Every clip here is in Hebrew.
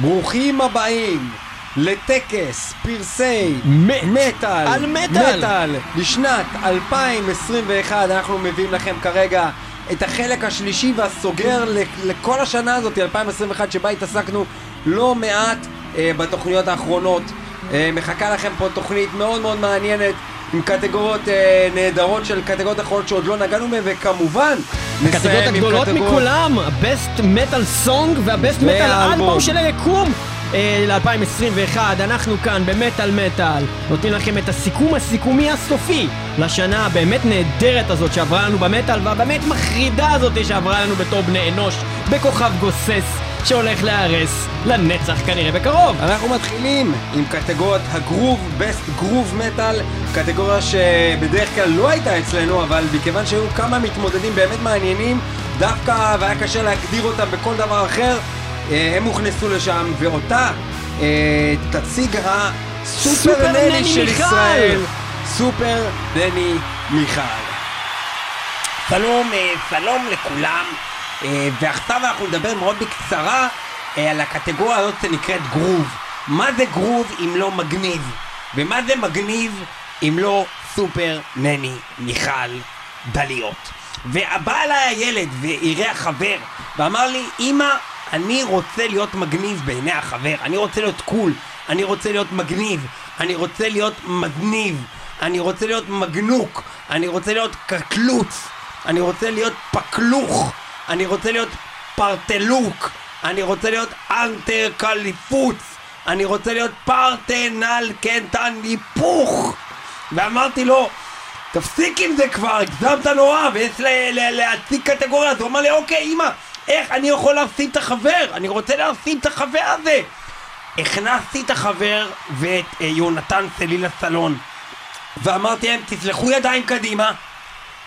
ברוכים הבאים לטקס פרסי. מטאל על מטאל. לשנת 2021 אנחנו מביאים לכם כרגע את החלק השלישי והסוגר לכל השנה הזאת 2021 שבה התעסקנו לא מעט אה, בתוכניות האחרונות אה, מחכה לכם פה תוכנית מאוד מאוד מעניינת עם קטגוריות אה, נהדרות של קטגוריות אחרות שעוד לא נגענו מהן וכמובן הקטגוריות הגדולות מכולם, ה-Best Metal Song וה-Best Metal והאלבום. Album של היקום אה, ל-2021. אנחנו כאן במטאל מטאל, נותנים לכם את הסיכום הסיכומי הסופי לשנה הבאמת נהדרת הזאת שעברה לנו במטאל והבאמת מחרידה הזאת שעברה לנו בתור בני אנוש בכוכב גוסס שהולך להיהרס לנצח כנראה בקרוב. אנחנו מתחילים עם קטגוריית הגרוב, בסט גרוב מטאל, קטגוריה שבדרך כלל לא הייתה אצלנו, אבל מכיוון שהיו כמה מתמודדים באמת מעניינים, דווקא והיה קשה להגדיר אותם בכל דבר אחר, אה, הם הוכנסו לשם, ואותה אה, תציג הסופר סופר נני של מיכל. ישראל, סופר נני מיכל. שלום, אה, שלום לכולם, ועכשיו אנחנו נדבר מאוד בקצרה אה, על הקטגוריה הזאת שנקראת גרוב. מה זה גרוב אם לא מגניב? ומה זה מגניב אם לא סופר נני מיכל דליות? ובא אליי הילד ואירח חבר ואמר לי, אמא, אני רוצה להיות מגניב בעיני החבר, אני רוצה להיות קול, אני רוצה להיות מגניב, אני רוצה להיות מגניב, אני רוצה להיות מגנוק, אני רוצה להיות קקלוץ, אני רוצה להיות פקלוך, אני רוצה להיות פרטלוק, אני רוצה להיות אנטר קליפוץ, אני רוצה להיות פרטנל קנטן היפוך. ואמרתי לו, תפסיק עם זה כבר, הגזמת נורא, ויש להציג קטגוריה. אז הוא אמר לי, אוקיי, אמא, איך אני יכול להפסיד את החבר? אני רוצה להפסיד את החבר הזה. הכנסתי את החבר ואת אה, יונתן סלי לסלון, ואמרתי להם, תסלחו ידיים קדימה.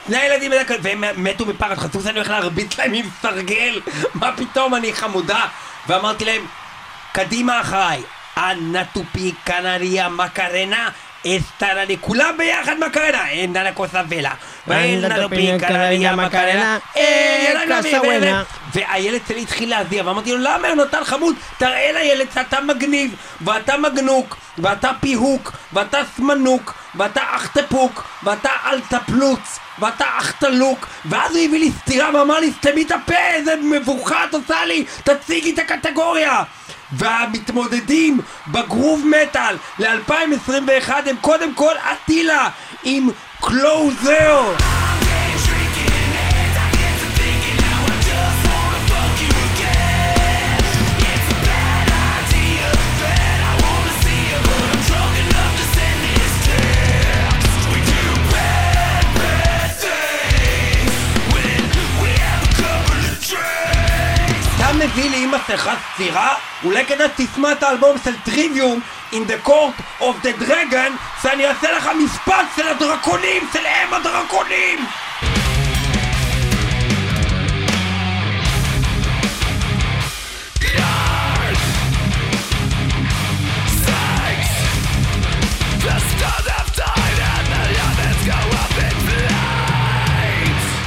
שני הילדים האלה, והם מתו מפחד, חשבו שאני הולך להרביץ להם עם סרגל, מה פתאום, אני חמודה. ואמרתי להם, קדימה אחריי, אנא טופי קנריה מקרנה, אסטרלי, כולם ביחד מקרנה, אין נא קוסבלה. ואנא טופי קנריה מקרנה, אין נא קסאוונה. והילד שלי התחיל להזיע, ואמרתי לו, למה יונתן חמוד? תראה לילד שאתה מגניב, ואתה מגנוק, ואתה פיהוק, ואתה סמנוק, ואתה אכטפוק, ואתה אלטפלוץ, ואתה אכטלוק, ואז הוא הביא לי סטירה ואמר לי, סתמי את הפה, איזה מבוכה את עושה לי, תציגי את הקטגוריה! והמתמודדים בגרוב מטאל ל-2021 הם קודם כל אטילה עם קלוזר! מביא לי אמא שלך סטירה? אולי כדאי שתשמע את האלבום של טריוויום In the Court of the Dragon שאני אעשה לך משפט של הדרקונים, של אם הדרקונים!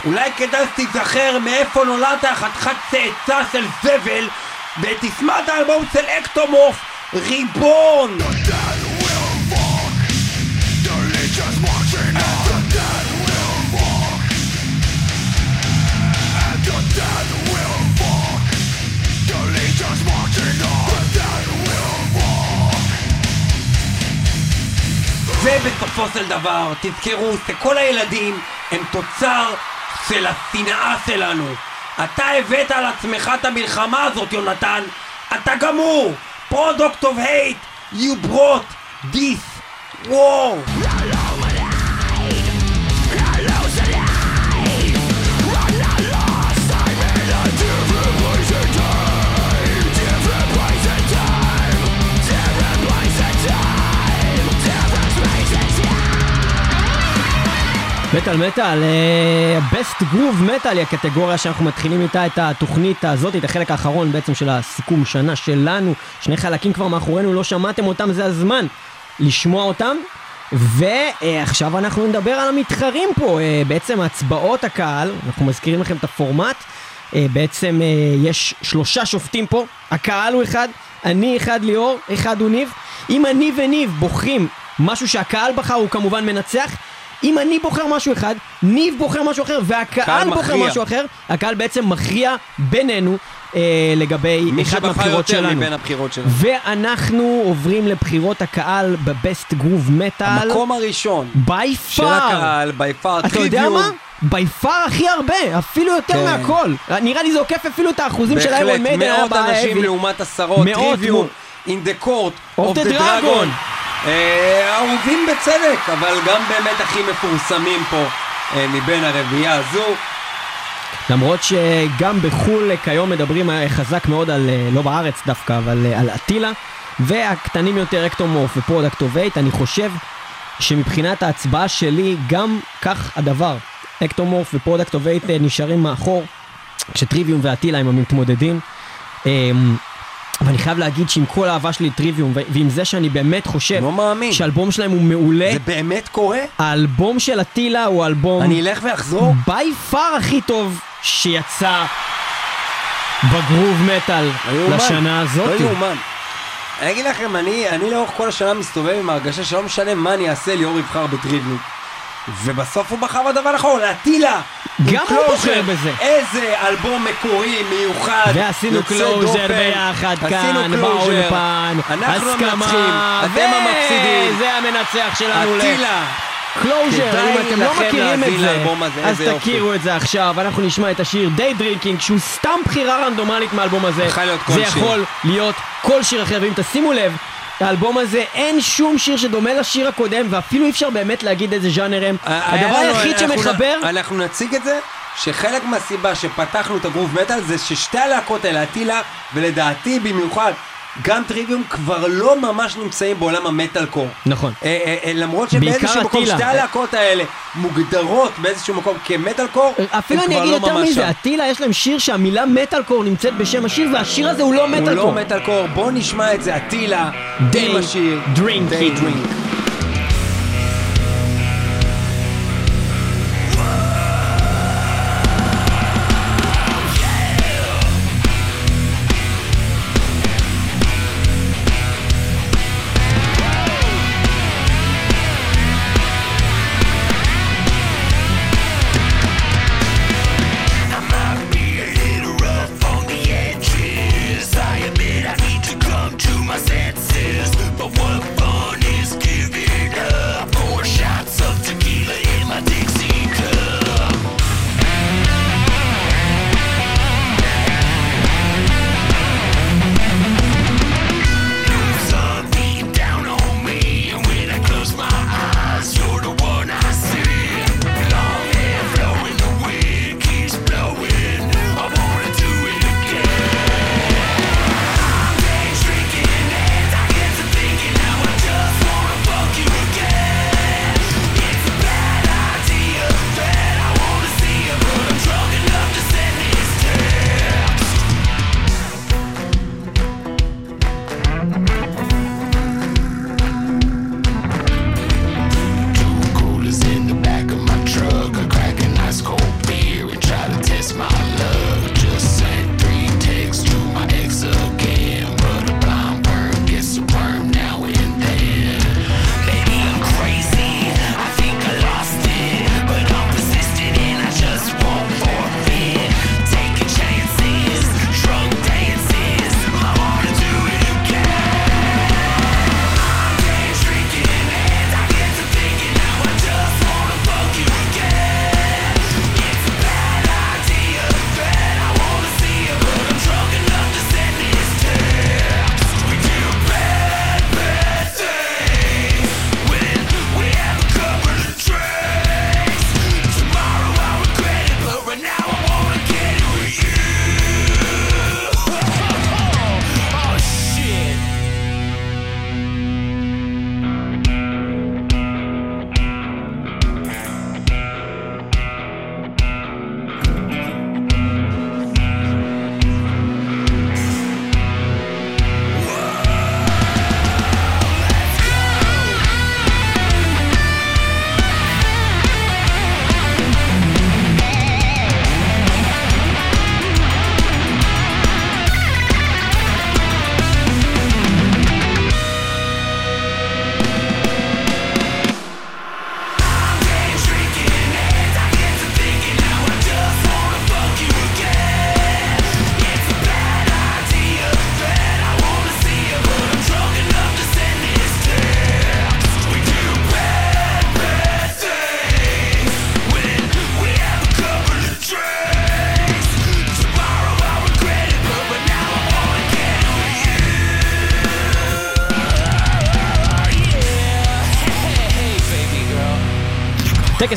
אולי כדאי שתיזכר מאיפה נולדת חתיכת צאצא של זבל ותשמע את האלבום של אקטומורף ריבון! ובסופו של דבר, תזכרו שכל הילדים הם תוצר של השנאה שלנו. אתה הבאת על עצמך את המלחמה הזאת, יונתן. אתה גמור! product of hate, you brought this war! מטאל מטאל, בסט גרוב מטאל היא הקטגוריה שאנחנו מתחילים איתה את התוכנית הזאת, את החלק האחרון בעצם של הסיכום שנה שלנו. שני חלקים כבר מאחורינו, לא שמעתם אותם, זה הזמן לשמוע אותם. ועכשיו אנחנו נדבר על המתחרים פה, אה, בעצם הצבעות הקהל, אנחנו מזכירים לכם את הפורמט. אה, בעצם אה, יש שלושה שופטים פה, הקהל הוא אחד, אני אחד ליאור, אחד הוא ניב. אם אני וניב בוחרים משהו שהקהל בחר, הוא כמובן מנצח. אם אני בוחר משהו אחד, ניב בוחר משהו אחר, והקהל קהל בוחר מכריע. משהו אחר, הקהל בעצם מכריע בינינו אה, לגבי מי אחת שבחר מהבחירות יותר שלנו. מבין הבחירות שלנו. ואנחנו עוברים לבחירות הקהל בבסט גרוב מטאל. המקום הראשון ביי של פאר. הקהל, בי פאר, אתה יודע מה? בי פאר הכי הרבה, אפילו יותר כן. מהכל. נראה לי זה עוקף אפילו את האחוזים של איירון בהחלט, מיידן. מאות אנשים לעומת עשרות, מאות Trivium, מו- in the court Of of אה, אהובים בצדק, אבל גם באמת הכי מפורסמים פה אה, מבין הרביעייה הזו. למרות שגם בחו"ל כיום מדברים אה, חזק מאוד על, אה, לא בארץ דווקא, אבל אה, על אטילה, והקטנים יותר Ektomorf ו Product of Hate, אני חושב שמבחינת ההצבעה שלי, גם כך הדבר. Ektomorf ו Product of Hate נשארים מאחור, כשטריוויום ואטילה הם המתמודדים. אבל אני חייב להגיד שעם כל האהבה שלי לטריוויום, ועם זה שאני באמת חושב לא מאמין. שהאלבום שלהם הוא מעולה, זה באמת קורה? האלבום של אטילה הוא אלבום... אני אלך ואחזור? ביי פאר הכי טוב שיצא בגרוב מטאל לא. לשנה הזאת. לא יאומן. אני אגיד לכם, אני, אני לאורך כל השנה מסתובב עם ההרגשה שלא משנה מה אני אעשה, ליאור יבחר בטריוויום. ובסוף הוא בחר בדבר הנכון, לאטילה. גם הוא בוחר בזה. איזה אלבום מקורי, מיוחד. ועשינו Closure. ביחד כאן. באולפן. אנחנו המנצחים, אתם המפסידים. וזה המנצח שלנו. אטילה. Closure, אם אתם לא מכירים את זה, הזה, אז. תכירו את זה עכשיו. אנחנו נשמע את השיר Day Drinking, שהוא סתם בחירה רנדומלית מהאלבום הזה. זה. יכול להיות כל שיר אחר, ואם תשימו לב, האלבום הזה אין שום שיר שדומה לשיר הקודם, ואפילו אי אפשר באמת להגיד איזה ז'אנר הם. היה הדבר היחיד שמחבר... אנחנו נציג את זה, שחלק מהסיבה שפתחנו את הגרוב מטאל זה ששתי הלהקות האלה, אטילה, ולדעתי במיוחד, גם טריוויום כבר לא ממש נמצאים בעולם המטאל קור. נכון. אה, אה, אה, למרות שבאיזשהו מקום. שתי הלהקות האלה מוגדרות באיזשהו מקום כמטאל קור, אפילו הם אני כבר אגיד לא יותר ממש מזה. אטילה יש להם שיר שהמילה מטאל קור נמצאת בשם השיר, והשיר הזה הוא לא הוא מטאל לא קור. מטאל קור, בוא נשמע את זה, אטילה, Day עם השיר, Drinking. Day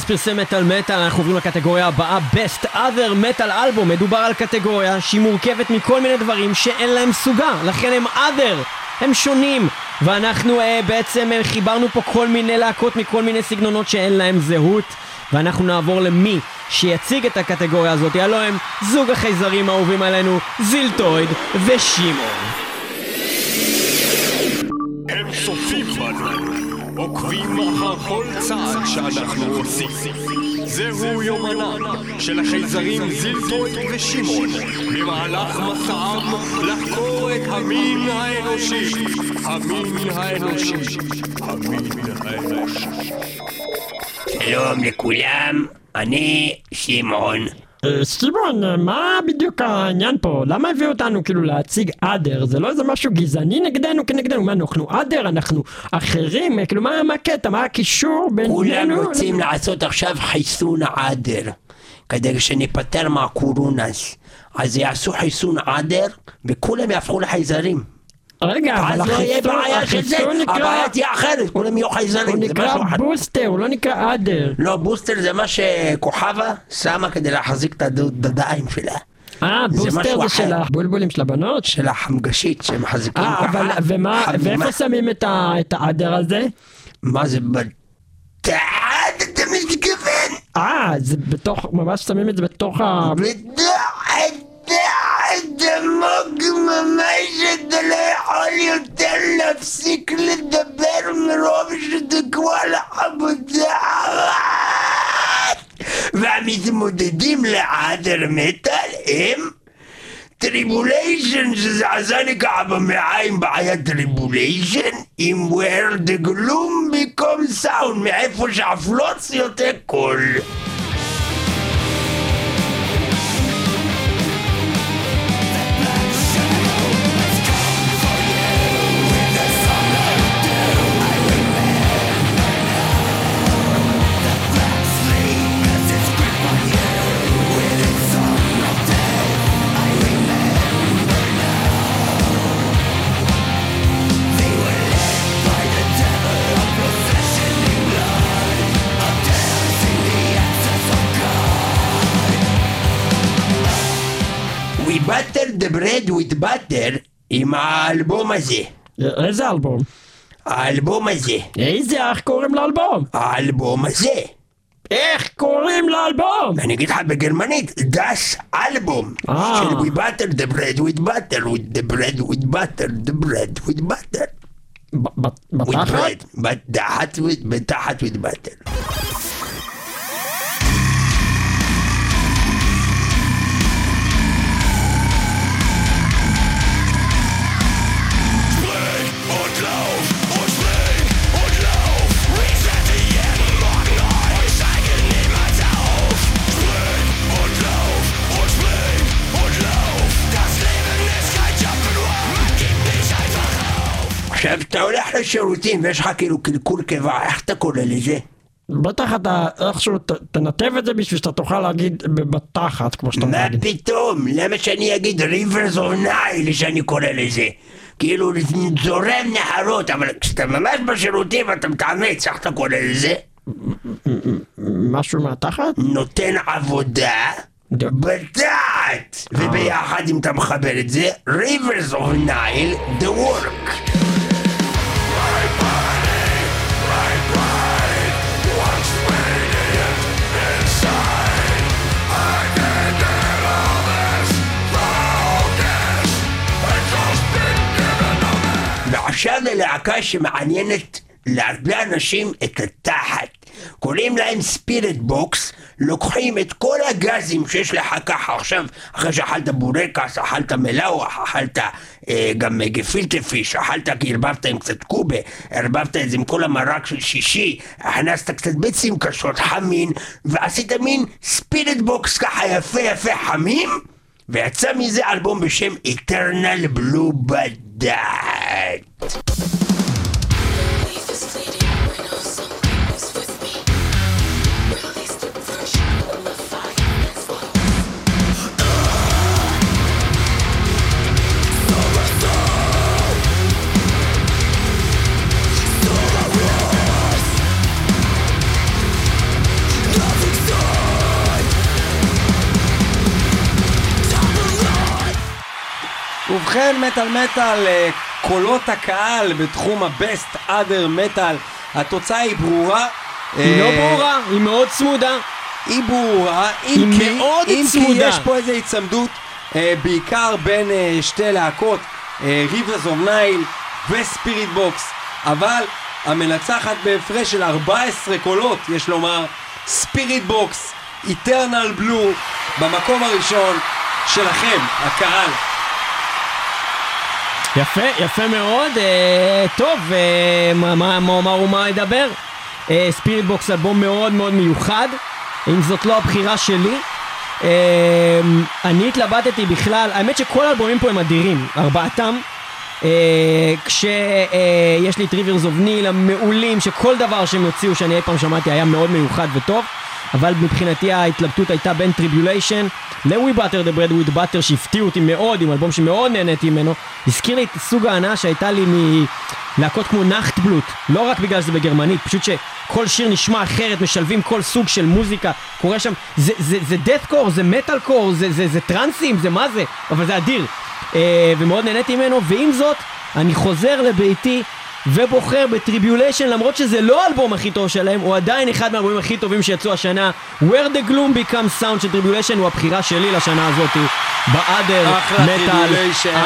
פרסם מטאל מטאל, אנחנו עוברים לקטגוריה הבאה, Best Other Metal Album. מדובר על קטגוריה שהיא מורכבת מכל מיני דברים שאין להם סוגה, לכן הם Other, הם שונים. ואנחנו אה, בעצם אה, חיברנו פה כל מיני להקות מכל מיני סגנונות שאין להם זהות. ואנחנו נעבור למי שיציג את הקטגוריה הזאת, הלו הם זוג החייזרים האהובים עלינו, זילטויד ושמעון. הם צופים בנו, עוקבים אחר כל צעד שאנחנו עושים. זהו יומנם של החייזרים זילטויד ושמעון במהלך מסעם לחקור את המין האנושי. המין האנושי. המין האנושי. שלום לכולם, אני שמעון. אה, סימון, אה, מה בדיוק העניין פה? למה הביאו אותנו כאילו להציג אדר? זה לא איזה משהו גזעני נגדנו כנגדנו? מה, אנחנו אדר? אנחנו אחרים? אה, כאילו, מה הקטע? מה הקישור כולם בינינו? רוצים לעשות עכשיו חיסון עדר, כדי שניפטר מהקורונס. אז יעשו חיסון עדר, וכולם יהפכו לחייזרים. רגע, אבל לא יהיה החיסון, בעיה של זה, נקרא... הבעיה תהיה אחרת, כולם יהיו הוא חייזרים, זה נקרא משהו אחר. בוסטר, הוא לא נקרא עדר. לא, בוסטר זה מה שכוכבה שמה כדי להחזיק את הדודיים שלה. אה, בוסטר זה. של הבולבולים של הבנות? של החמגשית שמחזיקים אה, ככה. אבל ומה. ואיפה שמים את העדר הזה? מה זה בתעד אתה מתכוון? אה, זה בתוך, ממש שמים את זה בתוך ה... תעד עמוק ממש אתה לא יכול יותר להפסיק לדבר מרוב שאתה כבר חבודה והמתמודדים לעדר מטאל הם טריבוליישן שזה עשה לי במעיים עם בעיית טריבוליישן עם where the gloom become sound מאיפה שהפלוץ יותר קול. We bread with butter עם האלבום הזה. איזה אלבום? האלבום הזה. איזה, איך קוראים לאלבום? האלבום הזה. איך קוראים לאלבום? אני אגיד לך בגרמנית, das אלבום. אה. של we butter the bread with butter, with the bread with butter, the bread with butter. בתחת? בתחת with butter. עכשיו אתה הולך לשירותים ויש לך כאילו קלקול קיבה, איך אתה קורא לזה? בטח אתה איכשהו ת- תנתב את זה בשביל שאתה תוכל להגיד בתחת, כמו שאתה מה מגיד. פתאום? למה שאני אגיד Rivers of Nihil שאני קורא לזה? כאילו זורם נהרות, אבל כשאתה ממש בשירותים אתה מתאמץ, איך אתה קורא לזה? משהו מהתחת? נותן עבודה בדעת! וביחד אם אתה מחבר את זה, Rivers of Nihil, the work. ועכשיו ללהקה שמעניינת להרבה אנשים את התחת. קוראים להם ספיריט בוקס, לוקחים את כל הגזים שיש לך ככה עכשיו, אחרי שאכלת בורקס, אכלת מלאוח, אכלת אה, גם גפילטה פיש, אכלת כי ערבבת עם קצת קובה, ערבבת את זה עם כל המרק של שישי, הכנסת קצת ביצים קשות, חמין, ועשית מין Spiritbox ככה יפה יפה חמים, ויצא מזה אלבום בשם Eternal Blue בדעת. ובכן, מטאל מטאל, אה, קולות הקהל בתחום ה best other metal, התוצאה היא ברורה. היא לא אה, ברורה, היא מאוד צמודה. היא ברורה, אם כי, מאוד אם כי. יש פה איזו היצמדות, אה, בעיקר בין אה, שתי להקות, Rivers of Nihil ו Spiritbox, אבל המנצחת בהפרש של 14 קולות, יש לומר, Spiritbox, Eternal Blue, במקום הראשון שלכם, הקהל. יפה, יפה מאוד. אה, טוב, אה, מה, מה, מה, מה הוא מה ידבר? אה, Spiritbox אלבום מאוד מאוד מיוחד, אם זאת לא הבחירה שלי. אה, אני התלבטתי בכלל, האמת שכל האלבומים פה הם אדירים, ארבעתם. אה, כשיש לי את Rivers of Nihil המעולים, שכל דבר שהם הוציאו שאני אי פעם שמעתי היה מאוד מיוחד וטוב. אבל מבחינתי ההתלבטות הייתה בין Tribulation ל We Butter the Bread with Butter שהפתיעו אותי מאוד עם אלבום שמאוד נהניתי ממנו הזכיר לי את סוג ההנאה שהייתה לי מלהקות כמו Nachtblut לא רק בגלל שזה בגרמנית פשוט שכל שיר נשמע אחרת משלבים כל סוג של מוזיקה קורה שם זה, זה, זה deathcore זה מטאל קור זה, זה, זה טרנסים זה מה זה אבל זה אדיר. אה, ומאוד נהניתי ממנו ועם זאת אני חוזר לביתי ובוחר ב Tribulation למרות שזה לא האלבום הכי טוב שלהם הוא עדיין אחד מהאלבומים הכי טובים שיצאו השנה Where the Gloom Becomes Sound של Tribulation הוא הבחירה שלי לשנה הזאת ב other metal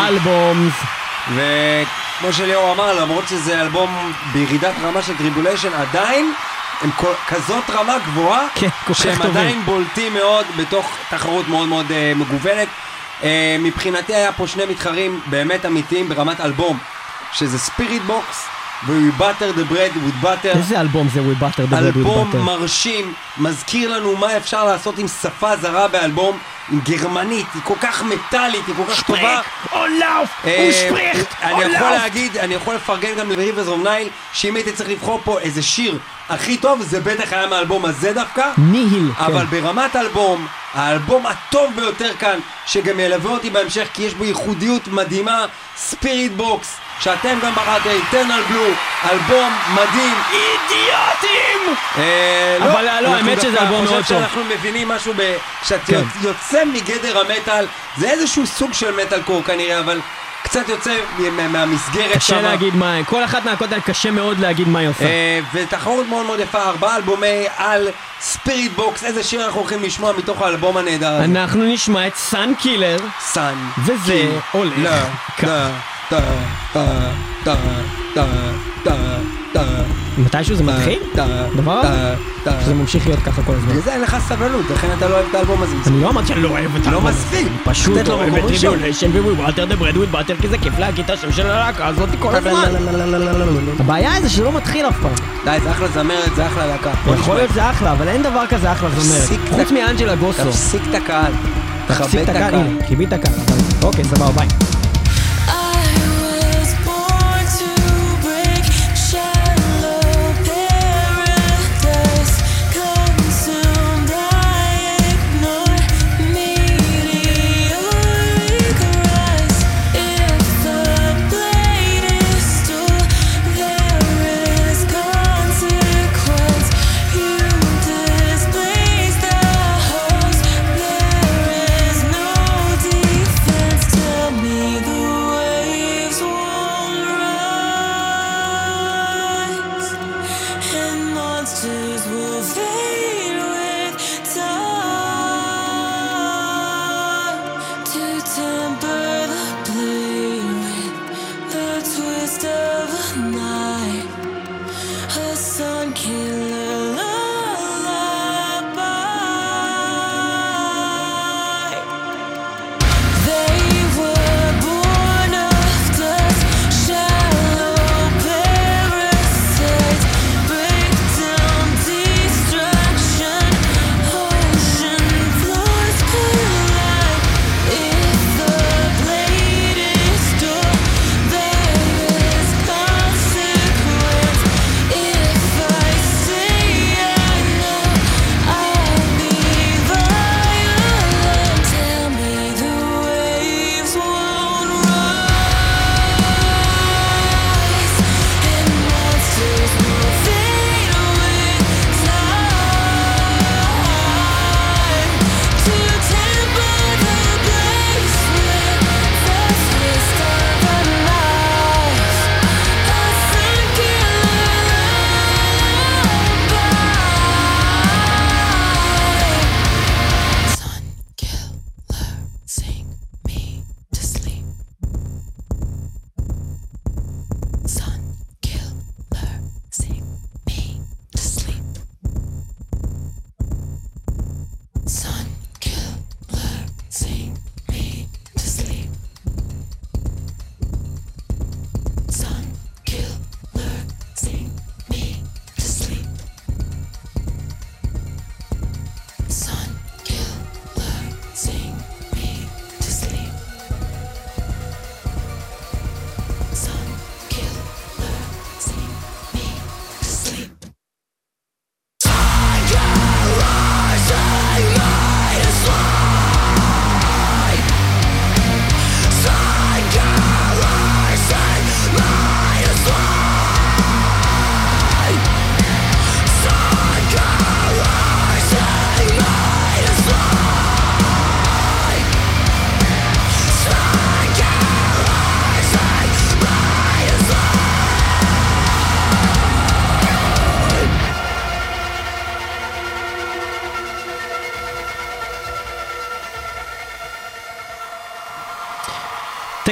albums וכמו שליאור אמר, למרות שזה אלבום בירידת רמה של Tribulation, עדיין הם כל- כזאת רמה גבוהה, כן, שהם טובים. עדיין בולטים מאוד בתוך תחרות מאוד מאוד אה, מגוונת. אה, מבחינתי היה פה שני מתחרים באמת אמיתיים ברמת אלבום, שזה Spiritbox ו-We Butter the Bread with Butter. איזה אלבום זה We Butter the Bread with אלבום Butter מרשים, מזכיר לנו מה אפשר לעשות עם שפה זרה באלבום, עם גרמנית, היא כל כך מטאלית, היא כל כך טובה. אולאוף! אה, ו spricht! אני יכול אולאוף! להגיד, אני יכול לפרגן גם ל Rivers of Nihil, שאם הייתי צריך לבחור פה איזה שיר הכי טוב, זה בטח היה מהאלבום הזה דווקא. Nihil אבל כן. ברמת אלבום, האלבום הטוב ביותר כאן, שגם ילווה אותי בהמשך, כי יש בו ייחודיות מדהימה, Spiritbox, שאתם גם בחרתם, Eternal Blue, אלבום מדהים. אידיוטים! אה, אבל לא, האמת שזה אלבום מאוד חושב טוב. שאנחנו מבינים משהו, ב... שאתה כן. יוצא מגדר המטאל, זה איזשהו סוג של מטאל קור כנראה, אבל קצת יוצא מה- מהמסגרת קשה שמה. להגיד מה, כל אחת מהלהקות האלה קשה מאוד להגיד מה היא עושה אה, ותחרות מאוד מאוד יפה, ארבעה אלבומי על Spiritbox, איזה שיר אנחנו הולכים לשמוע מתוך האלבום הנהדר הזה? אנחנו נשמע את Sun Killer Sun. וזה הולך לא. טה, טה, טה, טה, טה, טה, מתישהו זה מתחיל? דבר. שזה ממשיך להיות ככה כל הזמן בגלל זה אין לך סבלנות, לכן אתה לא אוהב את האלבום הזה. אני לא אמרתי שאני לא אוהב את לא האלבום הזה. מספיק. אני פשוט לו אוהב את ראשון. Tribulation ו We Butter the Bread with Butter כי זה כיף להגיד את השם של הלהקה הזאת כל הזמן. הבעיה היא זה שזה לא מתחיל אף פעם. די, זה אחלה זמרת, זה אחלה להקה. יכול. להיות זה אחלה, אבל אין דבר כזה אחלה זמרת. חוץ מאנג'לה גוסו. תפסיק את הקהל. תפסיק את הקהל. הקהל. הנה, כיבי את הקהל. אוקיי, סבבה, ביי.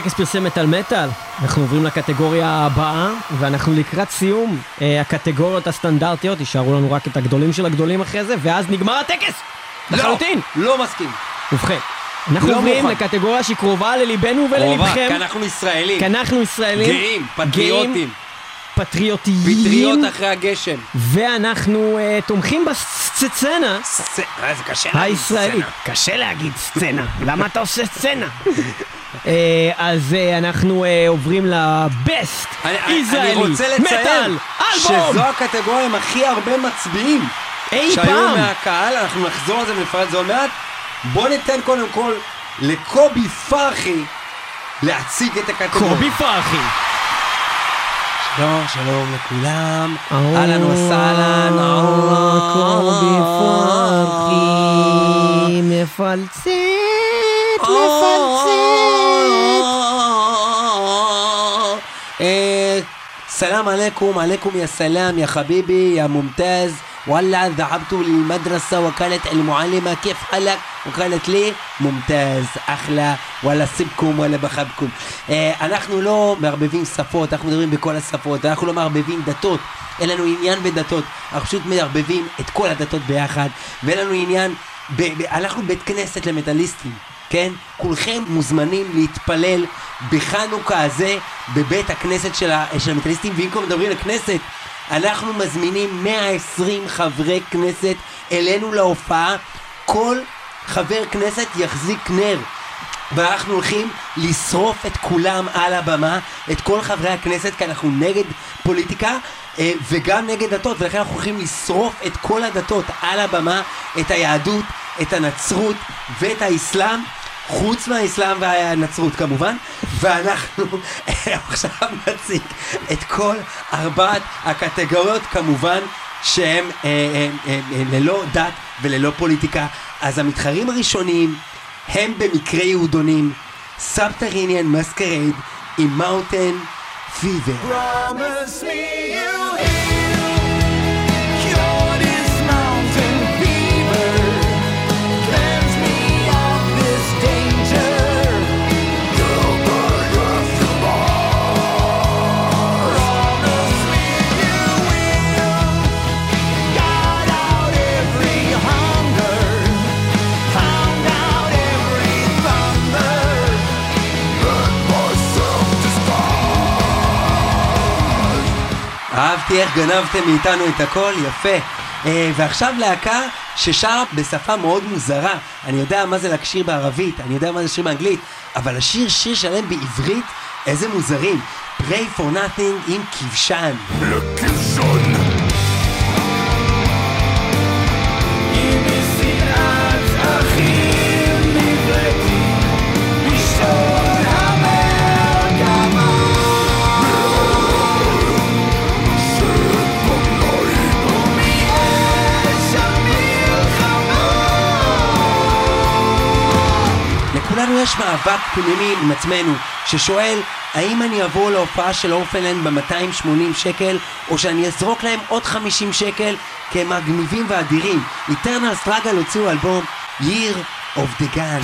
טקס פרסי מטאל מטאל, אנחנו עוברים לקטגוריה הבאה, ואנחנו לקראת סיום אה, הקטגוריות הסטנדרטיות, יישארו לנו רק את הגדולים של הגדולים אחרי זה, ואז נגמר הטקס! לחלוטין! לא מסכים. ובכן, אנחנו לא עוברים מוכן. לקטגוריה שהיא קרובה לליבנו קרובה, וללבכם. כי אנחנו ישראלים. כי אנחנו ישראלים. גאים, פטריוטים. גאים, פטריוטיים. פטריות אחרי הגשם. ואנחנו אה, תומכים בסצנה ס- אה, זה קשה להגיד הישראלית. סצנה. קשה להגיד סצנה, למה אתה עושה סצנה? אה, אז אה, אנחנו אה, עוברים לבסט ישראלי, מטאל, אלבום, שזו הקטגוריה עם הכי הרבה מצביעים אי שהיו פעם. מהקהל, אנחנו נחזור על זה ונפרט את זה עוד מעט. בוא ניתן קודם כל לקובי פרחי להציג את הקטגוריה. קובי פרחי. שלום, שלום לכולם. אה, אהלן וסהלן. אה, קובי פרחי, מפלצת, אה, سلام عليكم عليكم يا سلام يا حبيبي يا ممتاز ولا ذهبت للمدرسة وكانت المعلمة كيف حالك وقالت لي ممتاز أحلى ولا سبكم ولا بخبكم אה, אנחנו לא מערבבים שפות, אנחנו מדברים בכל השפות, אנחנו לא מערבבים דתות, אין לנו עניין בדתות, אנחנו פשוט מערבבים את כל הדתות ביחד, ואין לנו עניין, ב- ב- אנחנו בית כנסת למטאליסטים. כן? כולכם מוזמנים להתפלל בחנוכה הזה בבית הכנסת של, ה- של המטאליסטים, ואם כבר מדברים לכנסת, אנחנו מזמינים 120 חברי כנסת אלינו להופעה. כל חבר כנסת יחזיק נר. ואנחנו הולכים לשרוף את כולם על הבמה, את כל חברי הכנסת, כי אנחנו נגד פוליטיקה וגם נגד דתות, ולכן אנחנו הולכים לשרוף את כל הדתות על הבמה, את היהדות, את הנצרות ואת האסלאם. חוץ מהאסלאם והנצרות כמובן, ואנחנו עכשיו נציג את כל ארבעת הקטגוריות כמובן שהם אה, אה, אה, אה, ללא דת וללא פוליטיקה. אז המתחרים הראשונים הם במקרה יהודונים, Subterranean Masquerade עם Mountain Fever. אהבתי איך גנבתם מאיתנו את הכל, יפה. אה, ועכשיו להקה ששרה בשפה מאוד מוזרה. אני יודע מה זה להקשיר בערבית, אני יודע מה זה שיר באנגלית, אבל לשיר שיר שלם בעברית, איזה מוזרים. Pray for nothing עם כבשן. יש מאבק פנימי עם עצמנו, ששואל, האם אני אבוא להופעה של אורפנלנד ב-280 שקל, או שאני אזרוק להם עוד 50 שקל, כי הם מגניבים ואדירים. איטרנל סטראגל הוציאו אלבום Year of the Gun.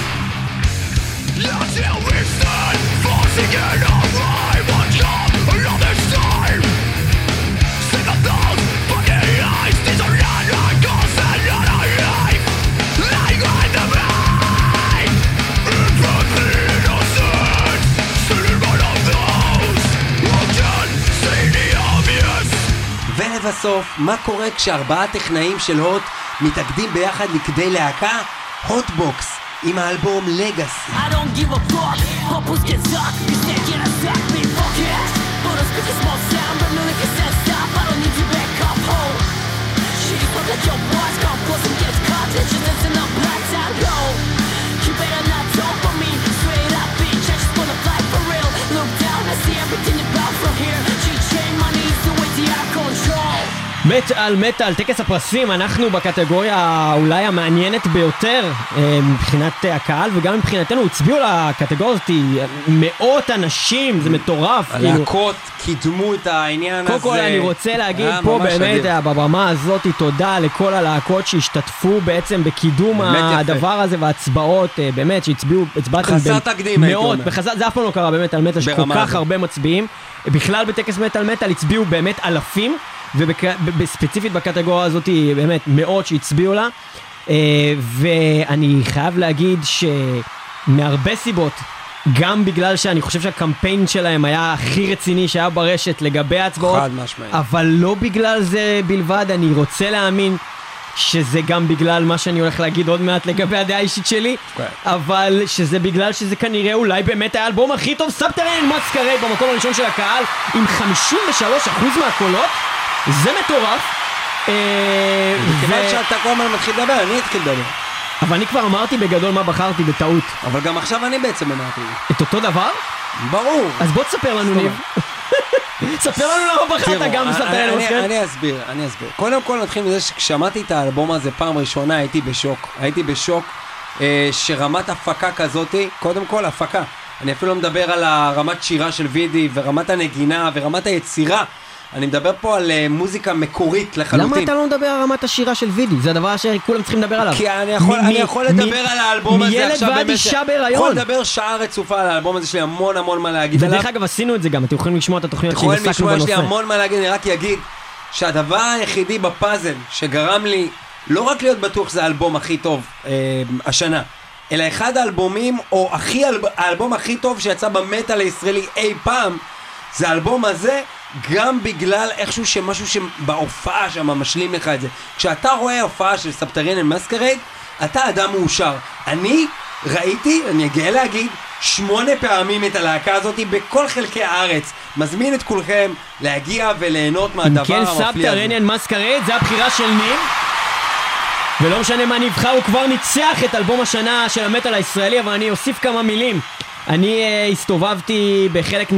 ולבסוף, מה קורה כשארבעה טכנאים של הוט מתאגדים ביחד לכדי להקה? הוטבוקס, עם האלבום לגאסי. I מטאל מטאל, טקס הפרסים, אנחנו בקטגוריה אולי המעניינת ביותר אה, מבחינת אה, הקהל וגם מבחינתנו הצביעו לקטגוריה הזאת אה, מאות אנשים, זה מטורף, כאילו. הלהקות קידמו את העניין הזה. קודם כל אני רוצה להגיד היה פה באמת. אה, בבמה הזאת תודה לכל הלהקות שהשתתפו בעצם בקידום. הדבר הזה וההצבעות, אה, באמת שהצביעו, הצבעתם חסר תקדים, הייתי אומר. זה אף פעם לא קרה באמת על מטאל שכל כך. הרבה מצביעים. בכלל בטקס מטאל מטאל הצביעו באמת אלפים, וספציפית בקטגוריה הזאת באמת מאות שהצביעו לה. אה, ואני חייב להגיד שמהרבה סיבות, גם בגלל שאני חושב שהקמפיין שלהם היה הכי רציני שהיה ברשת לגבי ההצבעות, חד משמעית. אבל לא בגלל זה בלבד, אני רוצה להאמין שזה גם בגלל מה שאני הולך להגיד עוד מעט לגבי הדעה האישית שלי, כן. אבל שזה בגלל שזה כנראה אולי באמת האלבום הכי טוב, Subterranean Masquerade במקום הראשון של הקהל, עם 53% מהקולות, זה מטורף. אה, כיוון ו- שאתה כל הזמן מתחיל לדבר, אני אתחיל לדבר. אבל אני כבר אמרתי בגדול מה בחרתי בטעות. אבל גם עכשיו אני בעצם אמרתי. את אותו דבר? ברור. אז בוא תספר לנו ניב. ספר לנו למה בחרת גם בסאבטרן אני- מסקרייד. אני אסביר, אני אסביר. קודם כל נתחיל מזה שכשמעתי את האלבום הזה פעם ראשונה הייתי בשוק. הייתי בשוק אה, שרמת הפקה כזאתי, קודם כל הפקה. אני אפילו לא מדבר על הרמת שירה של וידי ורמת הנגינה ורמת היצירה. אני מדבר פה על אה, מוזיקה מקורית לחלוטין. למה אתה לא מדבר על רמת השירה של וידי? זה הדבר שכולם צריכים לדבר עליו. כי אני יכול, מ- אני מ- יכול מ- לדבר על האלבום הזה מילד עכשיו ועד במשך- אישה יכול בהיריון. לדבר שעה רצופה על האלבום הזה, יש לי המון המון מה להגיד עליו. ודרך אגב עשינו את זה גם, אתם יכולים לשמוע את התוכניות אתם יכולים לשמוע, יש לי בנושא. המון מה להגיד, אני רק אגיד שהדבר היחידי בפאזל שגרם לי לא רק להיות בטוח שזה האלבום הכי טוב אה, השנה, אלא אחד האלבומים, או הכי, אלב- האלבום הכי טוב שיצא במטאל הישראלי אי פעם, זה האלבום הזה, גם בגלל איכשהו שמשהו שבהופעה שם משלים לך את זה. כשאתה רואה הופעה של סבתריאן מסקרייד, אתה אדם מאושר. אני ראיתי, אני גאה להגיד, שמונה פעמים את הלהקה הזאת בכל חלקי הארץ. מזמין את כולכם להגיע וליהנות מהדבר כן המפליא הזה. רניאן מסקרד, זה הבחירה של ניר. ולא משנה מה נבחר, הוא כבר ניצח את אלבום השנה של המטאל הישראלי, אבל אני אוסיף כמה מילים. אני uh, הסתובבתי בחלק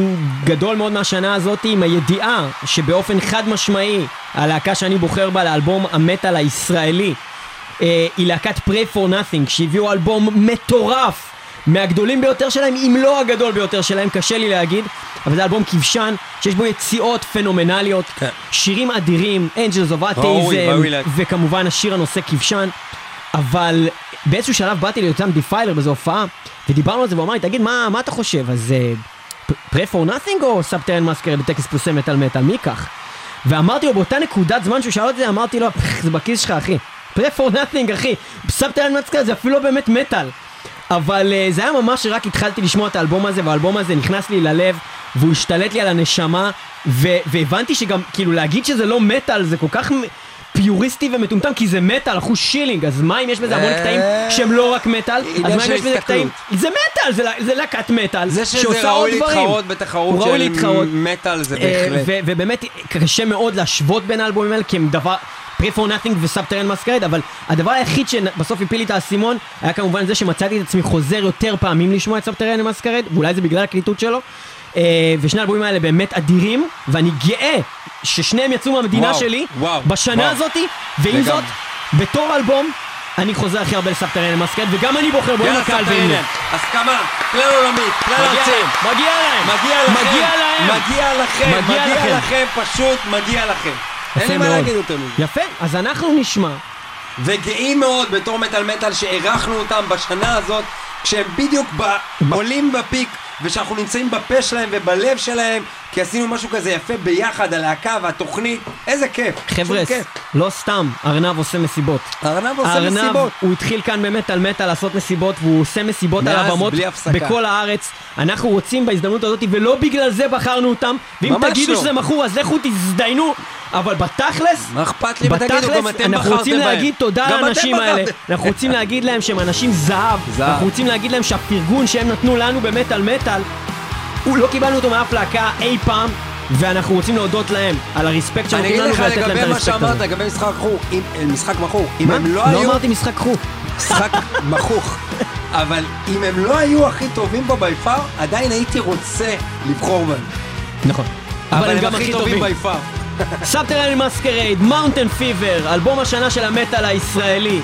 גדול מאוד מהשנה הזאת עם הידיעה שבאופן חד משמעי הלהקה שאני בוחר בה לאלבום המטאל הישראלי uh, היא להקת Pray for Nothing שהביאו אלבום מטורף מהגדולים ביותר שלהם, אם לא הגדול ביותר שלהם, קשה לי להגיד, אבל זה אלבום כבשן, שיש בו יציאות פנומנליות, כן. שירים אדירים, Angels of Atheism, וכמובן השיר הנושא כבשן, אבל באיזשהו שלב באתי ליותם Defiler באיזו הופעה, ודיברנו על זה, והוא אמר לי, תגיד, מה, מה אתה חושב? אז Prey for Nothing או Subterranean Masquerade בטקס פרסי מטאל מטאל, מי ייקח? ואמרתי לו, באותה נקודת זמן שהוא שאל את זה, אמרתי לו, "פח, זה בכיס שלך, אחי. Prey for Nothing, אחי. Subterranean Masquerade זה אפילו לא באמת מטאל. אבל אה, זה היה ממש שרק התחלתי לשמוע את האלבום הזה, והאלבום הזה נכנס לי ללב, והוא השתלט לי על הנשמה, והבנתי שגם, כאילו, להגיד שזה לא מטאל זה כל כך פיוריסטי ומטומטם, כי זה מטאל, אחושילינג, אז מה אם יש בזה המון אה, קטעים שהם לא רק מטאל? אז מה אם של יש בזה. קטעים? זה מטאל, זה, לה- זה להקת מטאל, זה שזה שעושה עוד ראוי דברים. להתחרות בתחרות הוא ראוי של להתחרות. מטאל זה אה, בהחלט. ובאמת קשה מאוד להשוות בין האלבומים האלה כי הם דבר... Pray for Nothing וסאבטרן מסקרד, אבל הדבר היחיד שבסוף הפיל לי את האסימון היה כמובן זה שמצאתי את עצמי חוזר יותר פעמים לשמוע את Subterranean Masquerade, ואולי זה בגלל הקליטות שלו. אה, ושני האלבומים האלה באמת אדירים, ואני גאה ששניהם יצאו מהמדינה וואו, שלי וואו, בשנה וואו. הזאתי, ועם. זאת, בתור אלבום, אני חוזר הכי הרבה לסאבטרן מסקרד, וגם אני בוחר בו יאללה הקהל סבתריאן, ועם הסכמה, כלל עולמית, כלל מגיע ארצי. להם, מגיע להם, מגיע לכם, מגיע להם. מגיע לכם, מגיע מגיע לכם. פשוט מגיע לכם. אין לי מה. להגיד יותר מזה. יפה, אז אנחנו נשמע. וגאים מאוד בתור מטאל מטאל שאירחנו אותם בשנה הזאת, כשהם בדיוק עולים בפיק, ושאנחנו נמצאים בפה שלהם ובלב שלהם, כי עשינו משהו כזה יפה ביחד, הלהקה והתוכנית, איזה כיף. חבר'ה. לא סתם, ארנב עושה מסיבות. ארנב עושה ארנב, מסיבות. הוא התחיל כאן במטאל מטאל לעשות מסיבות, והוא עושה מסיבות על הבמות. בכל הארץ. אנחנו רוצים בהזדמנות הזאת, ולא בגלל זה בחרנו אותם, ואם תגידו לא. שזה מכור, אז לכו תזדיינו, אבל בתכלס, מה אכפת לי? בתכלס, גם אנחנו רוצים. להגיד תודה גם לאנשים האלה. אנחנו רוצים להגיד להם שהם אנשים זהב. אנחנו רוצים להגיד להם שהפרגון שהם נתנו לנו במטאל מטאל, הוא לא קיבלנו אותו מאף להקה אי פעם, ואנחנו רוצים להודות להם על הרספקט שהם אני נותנים אגיד לנו לך ולתת להם לגבי את מה הרספקט שאמרת, הזה. לגבי משחק מכור, אם- אה, משחק מכור, אם מה? הם לא לא היו... אמרתי משחק חו. משחק מכוך. אבל אם הם לא היו הכי טובים בו בי פאר, עדיין הייתי רוצה לבחור בהם. נכון. אבל הם הכי טובים בי פאר. Subterranean Masquerade, Mountain Fever, אלבום השנה של המטאל הישראלי.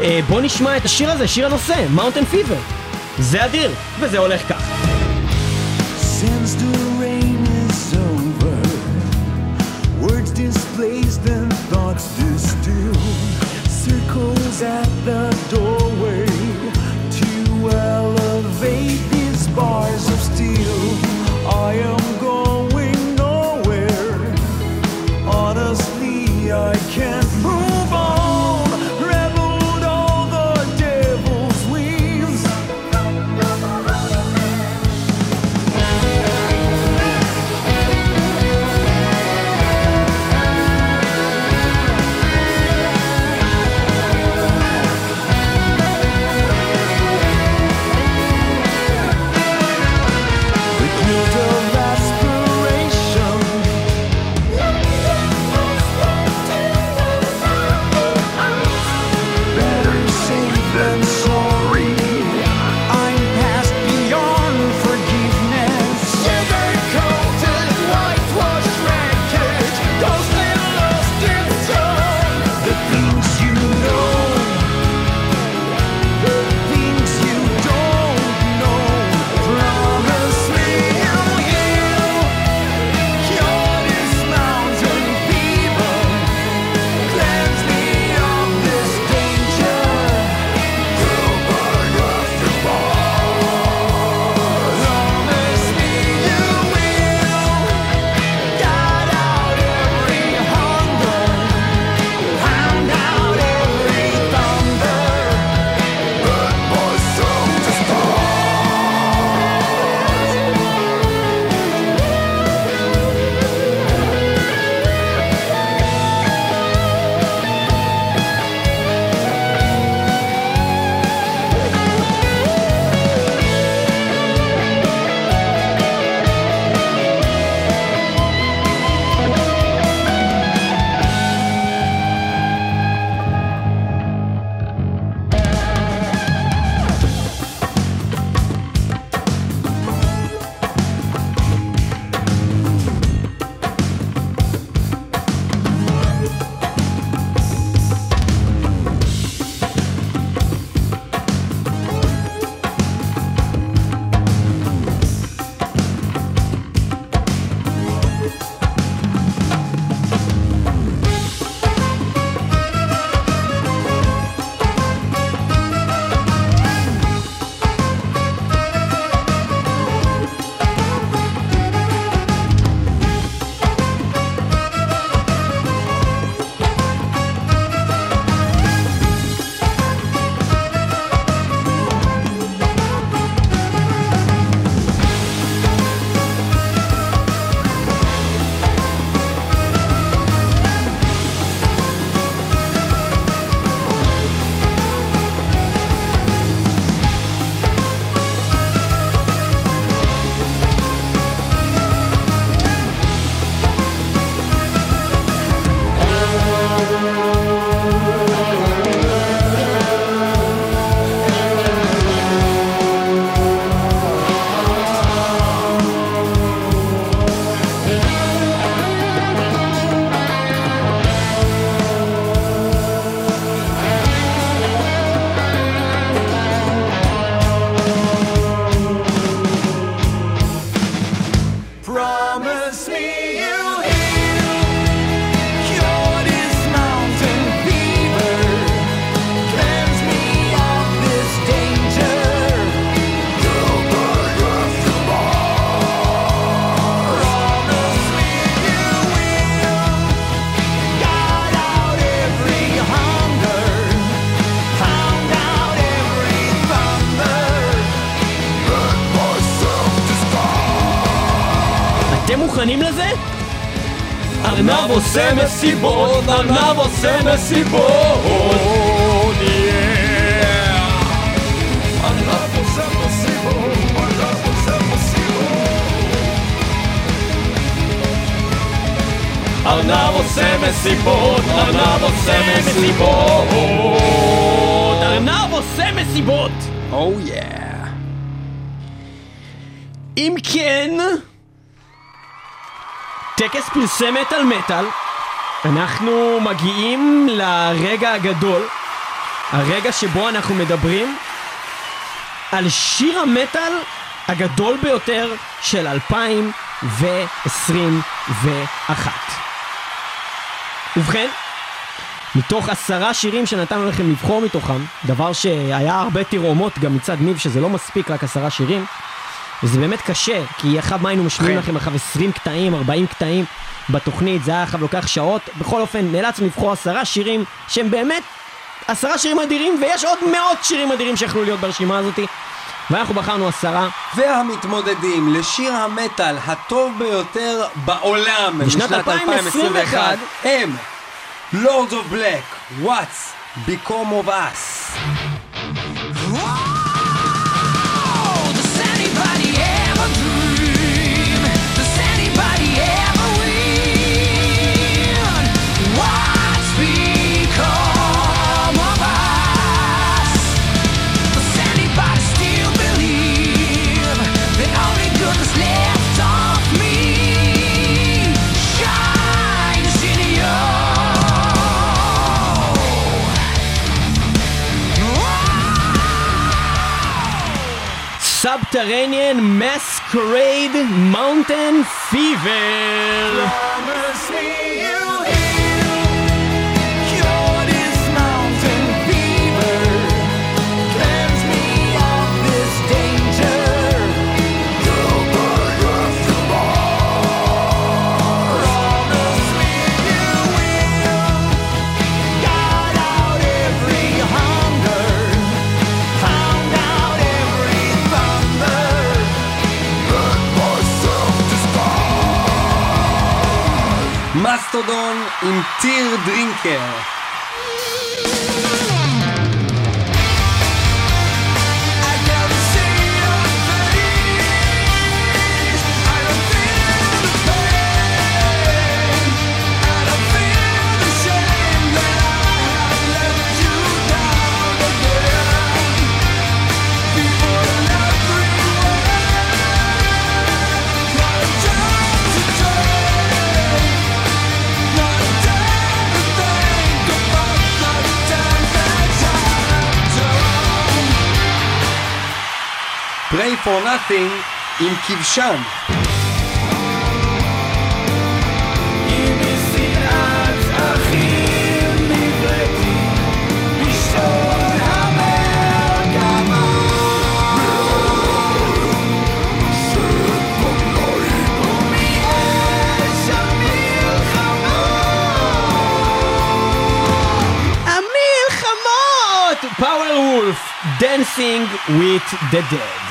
אה, בוא נשמע את השיר הזה, שיר הנושא, Mountain Fever. זה אדיר, וזה הולך כך. Displaced and thoughts distill. Circles at the doorway ארנב עושה מסיבות, ארנב עושה מסיבות, ארנב עושה מסיבות, ארנב עושה מסיבות, ארנב עושה מסיבות. או יא. אם כן, טקס פרסי מטאל מטאל, אנחנו מגיעים לרגע הגדול, הרגע שבו אנחנו מדברים על שיר המטאל הגדול ביותר של 2021. ובכן, מתוך עשרה שירים שנתנו לכם לבחור מתוכם, דבר שהיה הרבה תרעומות גם מצד ניב שזה לא מספיק רק עשרה שירים, וזה באמת קשה, כי אחד מה היינו משמיעים לכם? אחריו 20 קטעים, 40 קטעים בתוכנית, זה היה עכשיו לוקח שעות, בכל אופן נאלצנו לבחור עשרה שירים שהם באמת עשרה שירים אדירים, ויש עוד מאות שירים אדירים שיכלו להיות ברשימה הזאתי, ואנחנו בחרנו עשרה. והמתמודדים לשיר המטאל הטוב ביותר בעולם בשנת 2021 הם Lords of Black, What's Become of Us. Subterranean Masquerade Mountain Fever. טיר for nothing עם כבשן. פאוור וולף, Dancing with the Dead.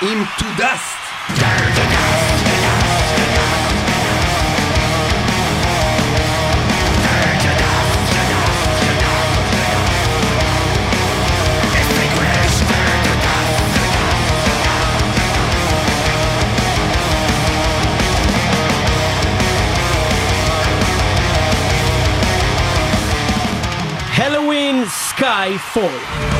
צרון עם To Dust. Halloween Skyfall.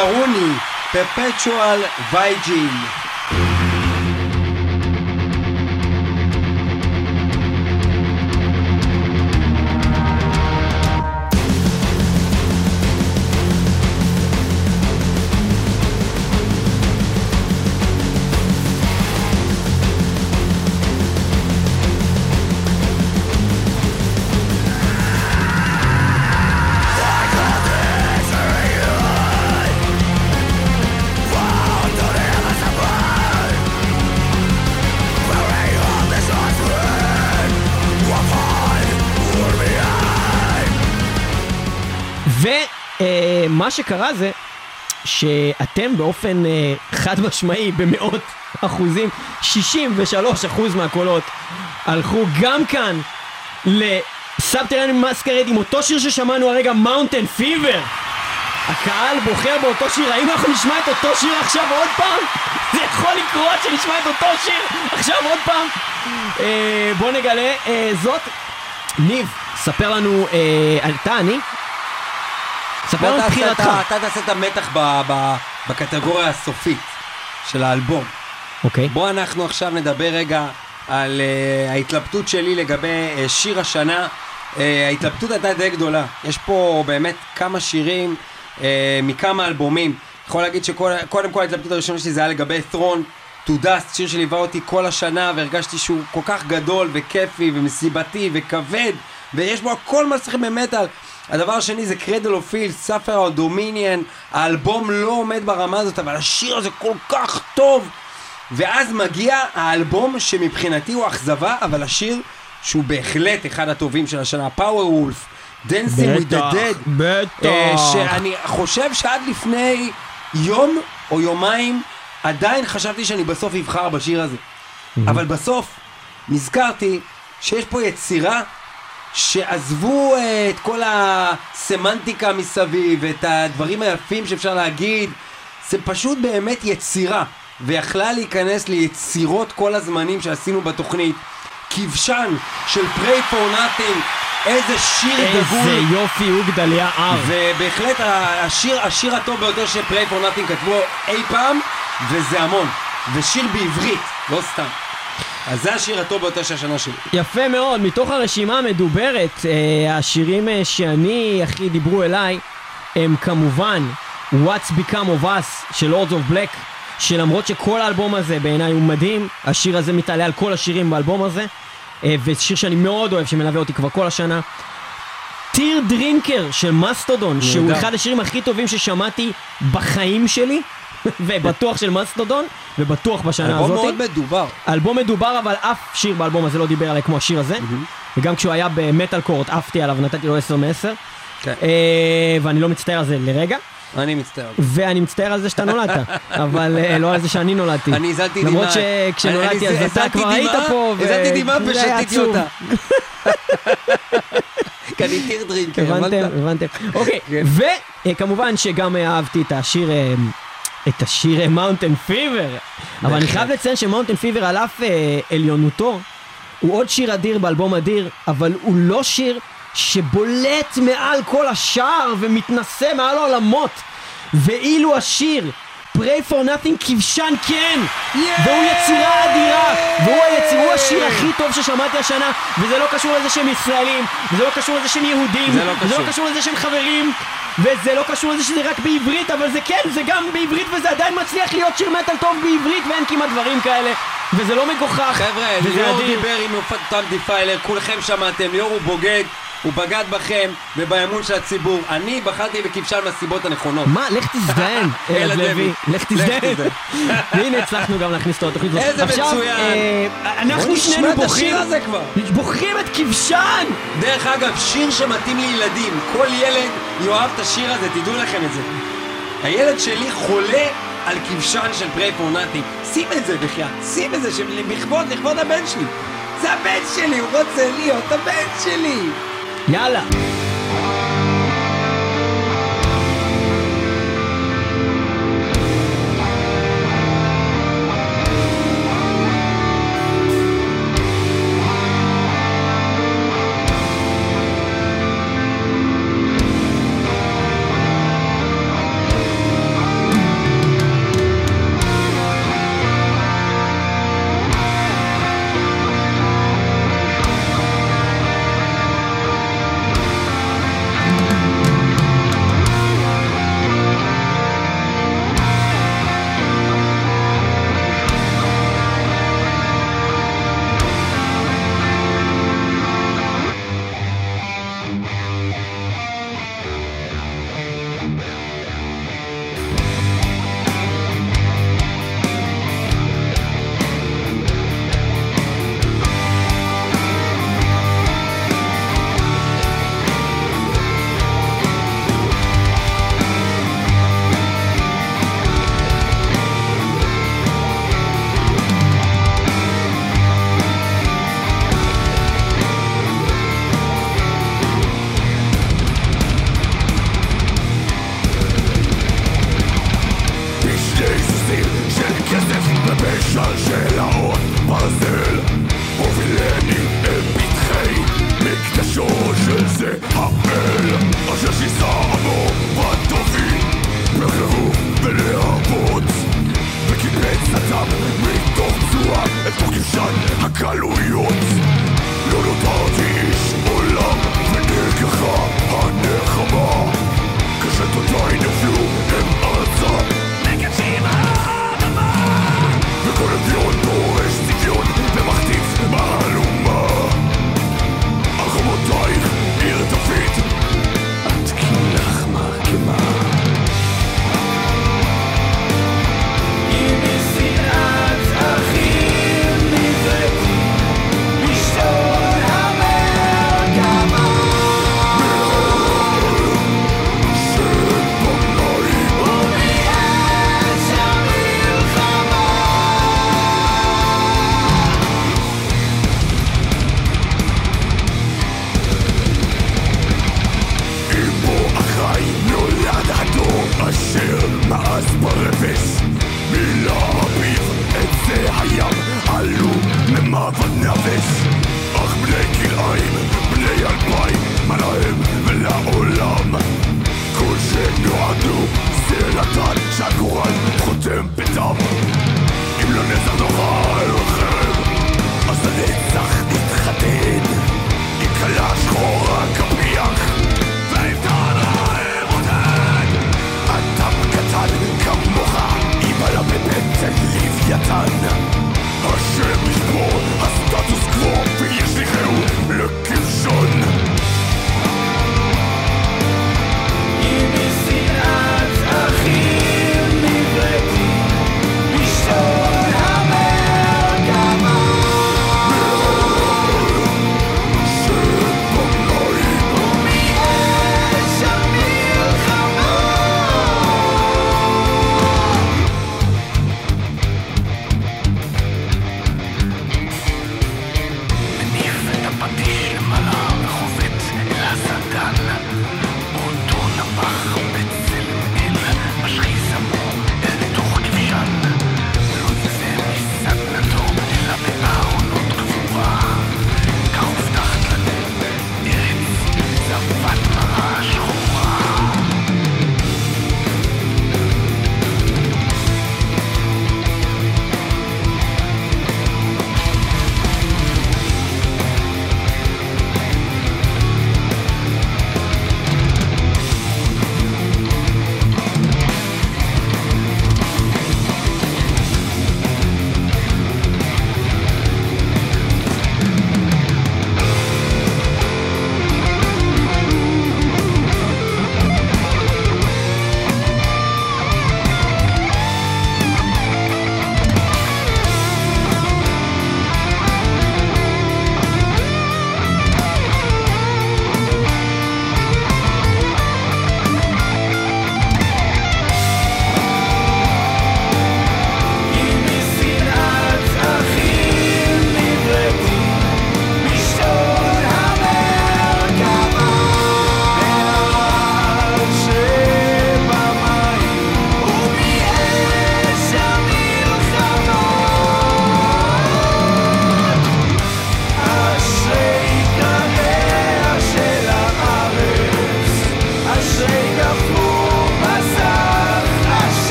la unii pe peciul Vaigin. שקרה זה שאתם באופן אה, חד משמעי במאות אחוזים, 63 אחוז מהקולות הלכו גם כאן ל Subterranean Masquerade עם אותו שיר ששמענו הרגע, Mountain Fever. הקהל בוחר באותו שיר, האם אנחנו נשמע את אותו שיר עכשיו עוד פעם? זה יכול לקרות שנשמע את אותו שיר עכשיו עוד פעם? אה, בוא נגלה אה, זאת. ניב, ספר לנו, אתה, אני? ספר את בחירתך. אתה תעשה את המתח בקטגוריה הסופית של האלבום. אוקיי. בוא אנחנו עכשיו נדבר רגע על uh, ההתלבטות שלי לגבי uh, שיר השנה. Uh, ההתלבטות הייתה די גדולה. יש פה באמת כמה שירים uh, מכמה אלבומים. יכול להגיד שקודם כל ההתלבטות הראשונה שלי זה היה לגבי ת'רון, To Dust, שיר שליווה אותי כל השנה והרגשתי שהוא כל כך גדול וכיפי ומסיבתי וכבד ויש בו הכל מה שצריך במטאל. הדבר השני זה Cradle of Filth, Suffer Our Dominion, האלבום לא עומד ברמה הזאת אבל השיר הזה כל כך טוב ואז מגיע האלבום שמבחינתי הוא אכזבה, אבל השיר שהוא בהחלט אחד הטובים של השנה, Powerwolf, Dancing with the Dead, בטח. אה, שאני חושב שעד לפני יום או יומיים עדיין חשבתי שאני בסוף אבחר בשיר הזה. אבל בסוף נזכרתי שיש פה יצירה שעזבו אה, את כל הסמנטיקה מסביב, את הדברים היפים שאפשר להגיד, זה פשוט באמת יצירה, ויכלה להיכנס ליצירות כל הזמנים שעשינו בתוכנית. כבשן של Pray for Nothing, איזה שיר דגול. איזה יופי הוא גדליה אר. ובהחלט השיר, השיר הטוב ביותר שפריי פור נאטינג כתבו אי פעם, וזה המון. ושיר בעברית, לא סתם. אז זה השיר הטוב ביותר של השנה שלי. יפה מאוד, מתוך הרשימה המדוברת, אה, השירים אה, שאני הכי דיברו אליי, הם כמובן What's Become of Us של Lords of Black, שלמרות שכל האלבום הזה בעיניי הוא מדהים, השיר הזה מתעלה על כל השירים באלבום הזה, אה, ושיר שאני מאוד אוהב, שמלווה אותי כבר כל השנה. טיר דרינקר של מסטודון, שהוא. אחד השירים הכי טובים ששמעתי בחיים שלי, ובטוח של מסטודון, ובטוח בשנה אלבום הזאת. מאוד מדובר. אלבום מדובר, אבל אף שיר באלבום הזה לא דיבר עליי כמו השיר הזה. וגם כשהוא היה במטאל קורט עפתי עליו, נתתי לו 10 מ-10. כן. ואני לא מצטער על זה לרגע. אני מצטער. ואני מצטער על זה שאתה נולדת, אבל אה, לא על זה שאני נולדתי. אני הזלתי דמעה. למרות שכשנולדתי אז אתה כבר היית פה, הזלתי דמעה ושתיתי. אותה. Teardrinker, הבנתם, הבנת? הבנתם. אוקיי, כן. וכמובן שגם אה, אהבתי את השיר, אה, את השיר Mountain Fever. אבל אני חייב לציין ש Mountain Fever על אף אה, עליונותו, הוא עוד שיר אדיר באלבום אדיר, אבל הוא לא שיר שבולט מעל כל השאר ומתנשא מעל העולמות. ואילו השיר Prey for Nothing כבשן כן, והוא יצירה אדירה, והוא היציר, הוא השיר הכי טוב ששמעתי השנה, וזה לא קשור לזה שהם ישראלים, וזה לא קשור לזה שהם יהודים, זה לא וזה קשור. לא קשור לזה שהם חברים, וזה לא קשור לזה שזה רק בעברית, אבל זה כן, זה גם בעברית, וזה עדיין מצליח להיות שיר מטאל טוב בעברית, ואין כמעט דברים כאלה, וזה לא מגוחך, חבר'ה, ליאור. דיבר עם אותם דיפיילר, כולכם שמעתם, ליאור הוא בוגד, הוא בגד בכם ובאמון של הציבור. אני בחרתי בכבשן מהסיבות הנכונות. מה? לך תזדיין, ארז לוי. לך תזדיין. תזדיין. והנה הצלחנו גם להכניס אותו לתוכנית הזאת. איזה מצוין. אה, אנחנו שנינו כבר. בוחרים את כבשן! דרך אגב, שיר שמתאים לילדים. כל ילד יאהב את השיר הזה, תדעו לכם את זה. הילד שלי חולה על כבשן של פריי פור נאטינג. שים את זה בחייאת, שים את זה לכבוד, לכבוד הבן שלי. זה הבן שלי, הוא רוצה להיות הבן שלי. יאללה.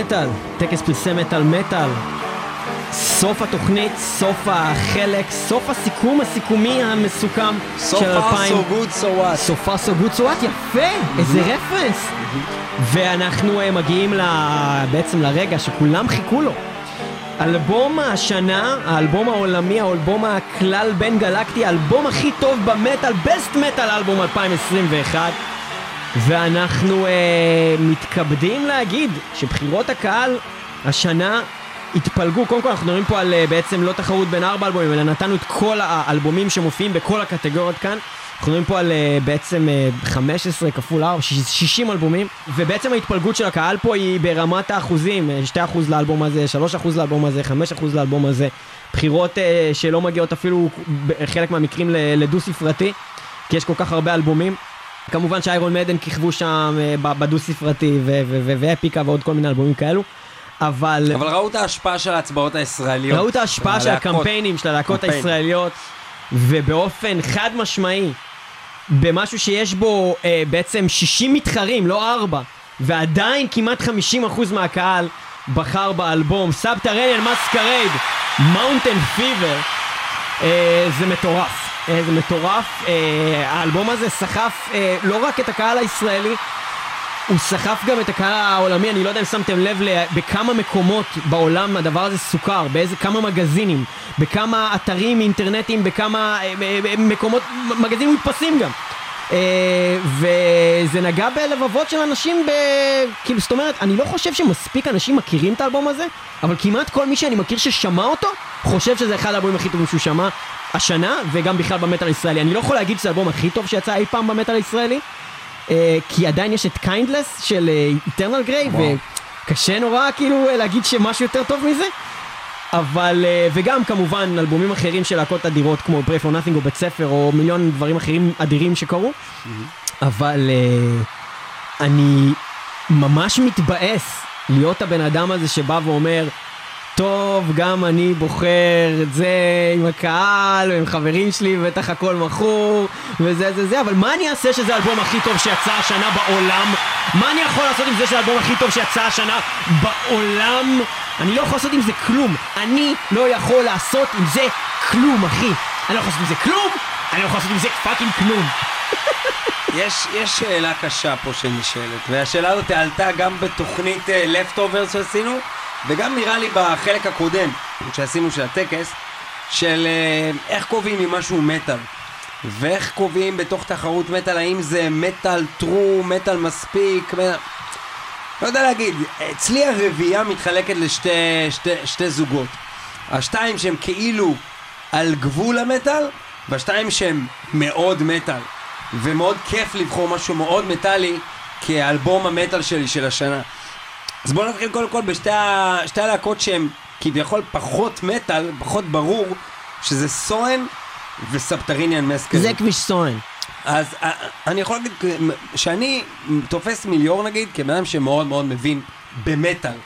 מטאל טקס פרסי מטאל מטאל. סוף התוכנית, סוף החלק, סוף הסיכום הסיכומי המסוכם So של far 2000. so good so what. סופה so good so what, יפה, איזה רפרנס. ואנחנו אה, מגיעים ל- בעצם לרגע שכולם חיכו לו. אלבום השנה, האלבום העולמי, האלבום הכלל בין גלקטי, האלבום הכי טוב במטאל, בסט מטאל אלבום 2021. ואנחנו אה, מתכבדים להגיד שבחירות הקהל השנה התפלגו, קודם כל אנחנו מדברים פה על אה, בעצם לא תחרות בין ארבע אלבומים, אלא נתנו את כל האלבומים שמופיעים בכל הקטגוריות כאן. אנחנו מדברים פה על אה, בעצם אה, 15 כפול 4, 60 אלבומים, ובעצם ההתפלגות של הקהל פה היא ברמת האחוזים, אה, 2% לאלבום הזה, 3% לאלבום הזה, 5% לאלבום הזה. בחירות אה, שלא מגיעות אפילו בחלק מהמקרים ל- לדו ספרתי, כי יש כל כך הרבה אלבומים. כמובן ש Iron Maiden כיכבו שם אה, ב- בדו ספרתי ו- ו- ו- ו Epica ועוד כל מיני אלבומים כאלו. אבל אבל ראו את ההשפעה של ההצבעות הישראליות. ראו את ההשפעה של. הקמפיינים של הלהקות. הישראליות, ובאופן חד משמעי, במשהו שיש בו אה, בעצם 60 מתחרים, לא 4, ועדיין כמעט 50% מהקהל בחר באלבום Subterranean Masquerade, Mountain Fever, זה מטורף. אה, זה מטורף. אה, האלבום הזה סחף אה, לא רק את הקהל הישראלי, הוא סחף גם את הקהל העולמי, אני לא יודע אם שמתם לב בכמה מקומות בעולם הדבר הזה סוכר, באיזה כמה מגזינים, בכמה אתרים אינטרנטיים, בכמה מקומות, מגזינים מודפסים גם. אה, וזה נגע בלבבות של אנשים ב... כאילו, זאת אומרת, אני לא חושב שמספיק אנשים מכירים את האלבום הזה, אבל כמעט כל מי שאני מכיר ששמע אותו, חושב שזה אחד האלבומים הכי טובים שהוא שמע השנה, וגם בכלל במטאל הישראלי. אני לא יכול להגיד שזה האלבום הכי טוב שיצא אי פעם במטאל הישראלי, אה, כי עדיין יש את Kindless של Eternal Gray, וקשה נורא כאילו אה, להגיד שמשהו יותר טוב מזה. אבל, אה, וגם כמובן אלבומים אחרים של להקות אדירות כמו Prey for Nothing או Betzefer או מיליון דברים אחרים אדירים שקרו. אבל אה, אני ממש מתבאס להיות הבן אדם הזה שבא ואומר, טוב, גם אני בוחר את זה עם הקהל, ועם חברים שלי, בטח הכל מכור, וזה זה זה, אבל מה אני אעשה שזה האלבום הכי טוב שיצא השנה בעולם? מה אני יכול לעשות עם זה שזה האלבום הכי טוב שיצא השנה בעולם? אני לא יכול לעשות עם זה כלום. אני לא יכול לעשות עם זה כלום, אחי. אני לא יכול לעשות עם זה כלום, אני לא יכול לעשות עם זה fucking כלום. יש, יש שאלה קשה פה שנשאלת, והשאלה הזאת עלתה גם בתוכנית אה, Leftovers שעשינו, וגם נראה לי בחלק הקודם שעשינו של הטקס, של אה, איך קובעים אם משהו מטאל. ואיך קובעים בתוך תחרות מטאל, האם זה מטאל true, מטאל מספיק, מטאל... לא יודע להגיד, אצלי הרביעייה מתחלקת לשתי שתי, שתי זוגות. השתיים שהם כאילו על גבול המטאל, והשתיים שהם מאוד מטאל. ומאוד כיף לבחור משהו מאוד מטאלי כאלבום המטאל שלי של השנה. אז בואו נתחיל קודם כל בשתי הלהקות שהן כביכול פחות מטאל, פחות ברור, שזה סואן וסבתריניאן מסקר. זה כביש סואן. אז אה, אני יכול להגיד שאני תופס מיליור נגיד כבן אדם שמאוד מאוד מבין במטאל.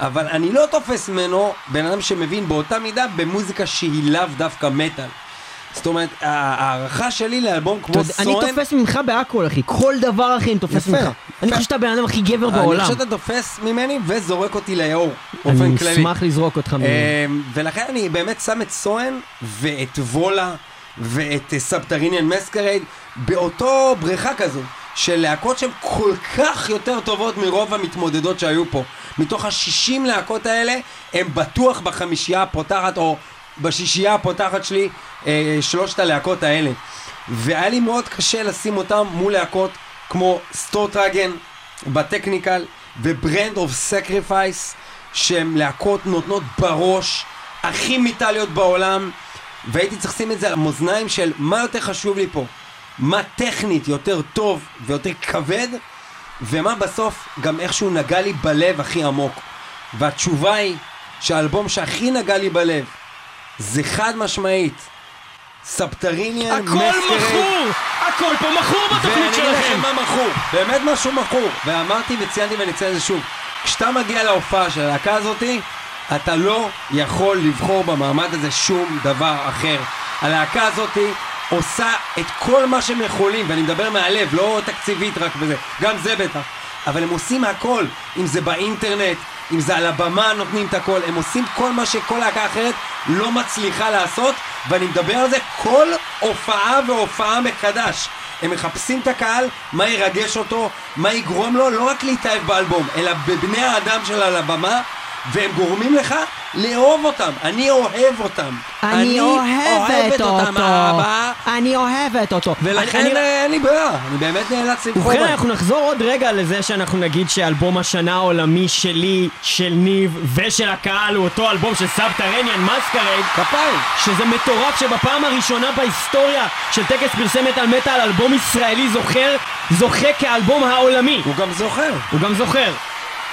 אבל אני לא תופס ממנו בן אדם שמבין באותה מידה במוזיקה שהיא לאו דווקא מטאל. זאת אומרת, ההערכה שלי לאלבום כמו יודע, אני סואן... תופס ממך בהכל, אחי. כל דבר, אחי, אני תופס ממך. אני חושב שאתה הבן אדם הכי גבר אני בעולם. חושב שאתה תופס ממני וזורק אותי ליאור, באופן אני כללי. אשמח לזרוק אותך ממנו. אמ, ולכן אני באמת שם את סואן ואת וולה ואת אה, סבתריניאן מסקרייד באותו בריכה כזו של להקות שהן כל כך יותר טובות מרוב המתמודדות שהיו פה. מתוך השישים להקות האלה, הם בטוח בחמישייה הפותחת או בשישייה הפותחת שלי, אה, שלושת הלהקות האלה. והיה לי מאוד קשה לשים אותם מול להקות כמו סטורטרגן בטכניקל וברנד אוף סקריפייס שהן להקות נותנות בראש הכי מיטליות בעולם והייתי צריך לשים את זה על המאזניים של מה יותר חשוב לי פה מה טכנית יותר טוב ויותר כבד ומה בסוף גם איכשהו נגע לי בלב הכי עמוק. והתשובה היא שהאלבום שהכי נגע לי בלב זה חד משמעית סבתריניאן הכל מכור! הכל פה מכור בתוכנית ואני אגיד לכם שלכם! מה מכור, באמת משהו מכור. ואמרתי וציינתי ואני אציין את זה שוב. כשאתה מגיע להופעה של הלהקה הזאתי, אתה לא יכול לבחור במעמד הזה שום דבר אחר. הלהקה הזאתי עושה את כל מה שהם יכולים, ואני מדבר מהלב, לא תקציבית רק בזה, גם זה בטח. אבל הם עושים הכל, אם זה באינטרנט, אם זה על הבמה נותנים את הכל, הם עושים כל מה שכל להקה אחרת לא מצליחה לעשות, ואני מדבר על זה כל הופעה והופעה מחדש. הם מחפשים את הקהל, מה ירגש אותו, מה יגרום לו לא רק להתאהב באלבום, אלא בבני האדם של על הבמה, והם גורמים לך לאהוב אותם. אני אוהב אותם. אני אוהבת אותם, אותו. אהבה. אני אוהבת אותו. ולכן אני- אני- אה, אין לי ברירה, אני באמת נאלץ לבחור ובכן. אנחנו נחזור עוד רגע לזה שאנחנו נגיד שאלבום השנה העולמי שלי, של ניב ושל הקהל הוא אותו אלבום של סבתרניאן מסקרד כפיים. שזה מטורף שבפעם הראשונה בהיסטוריה של טקס פרסי מטאל מטאל אלבום ישראלי זוכר, זוכה כאלבום העולמי הוא גם זוכר. הוא גם זוכר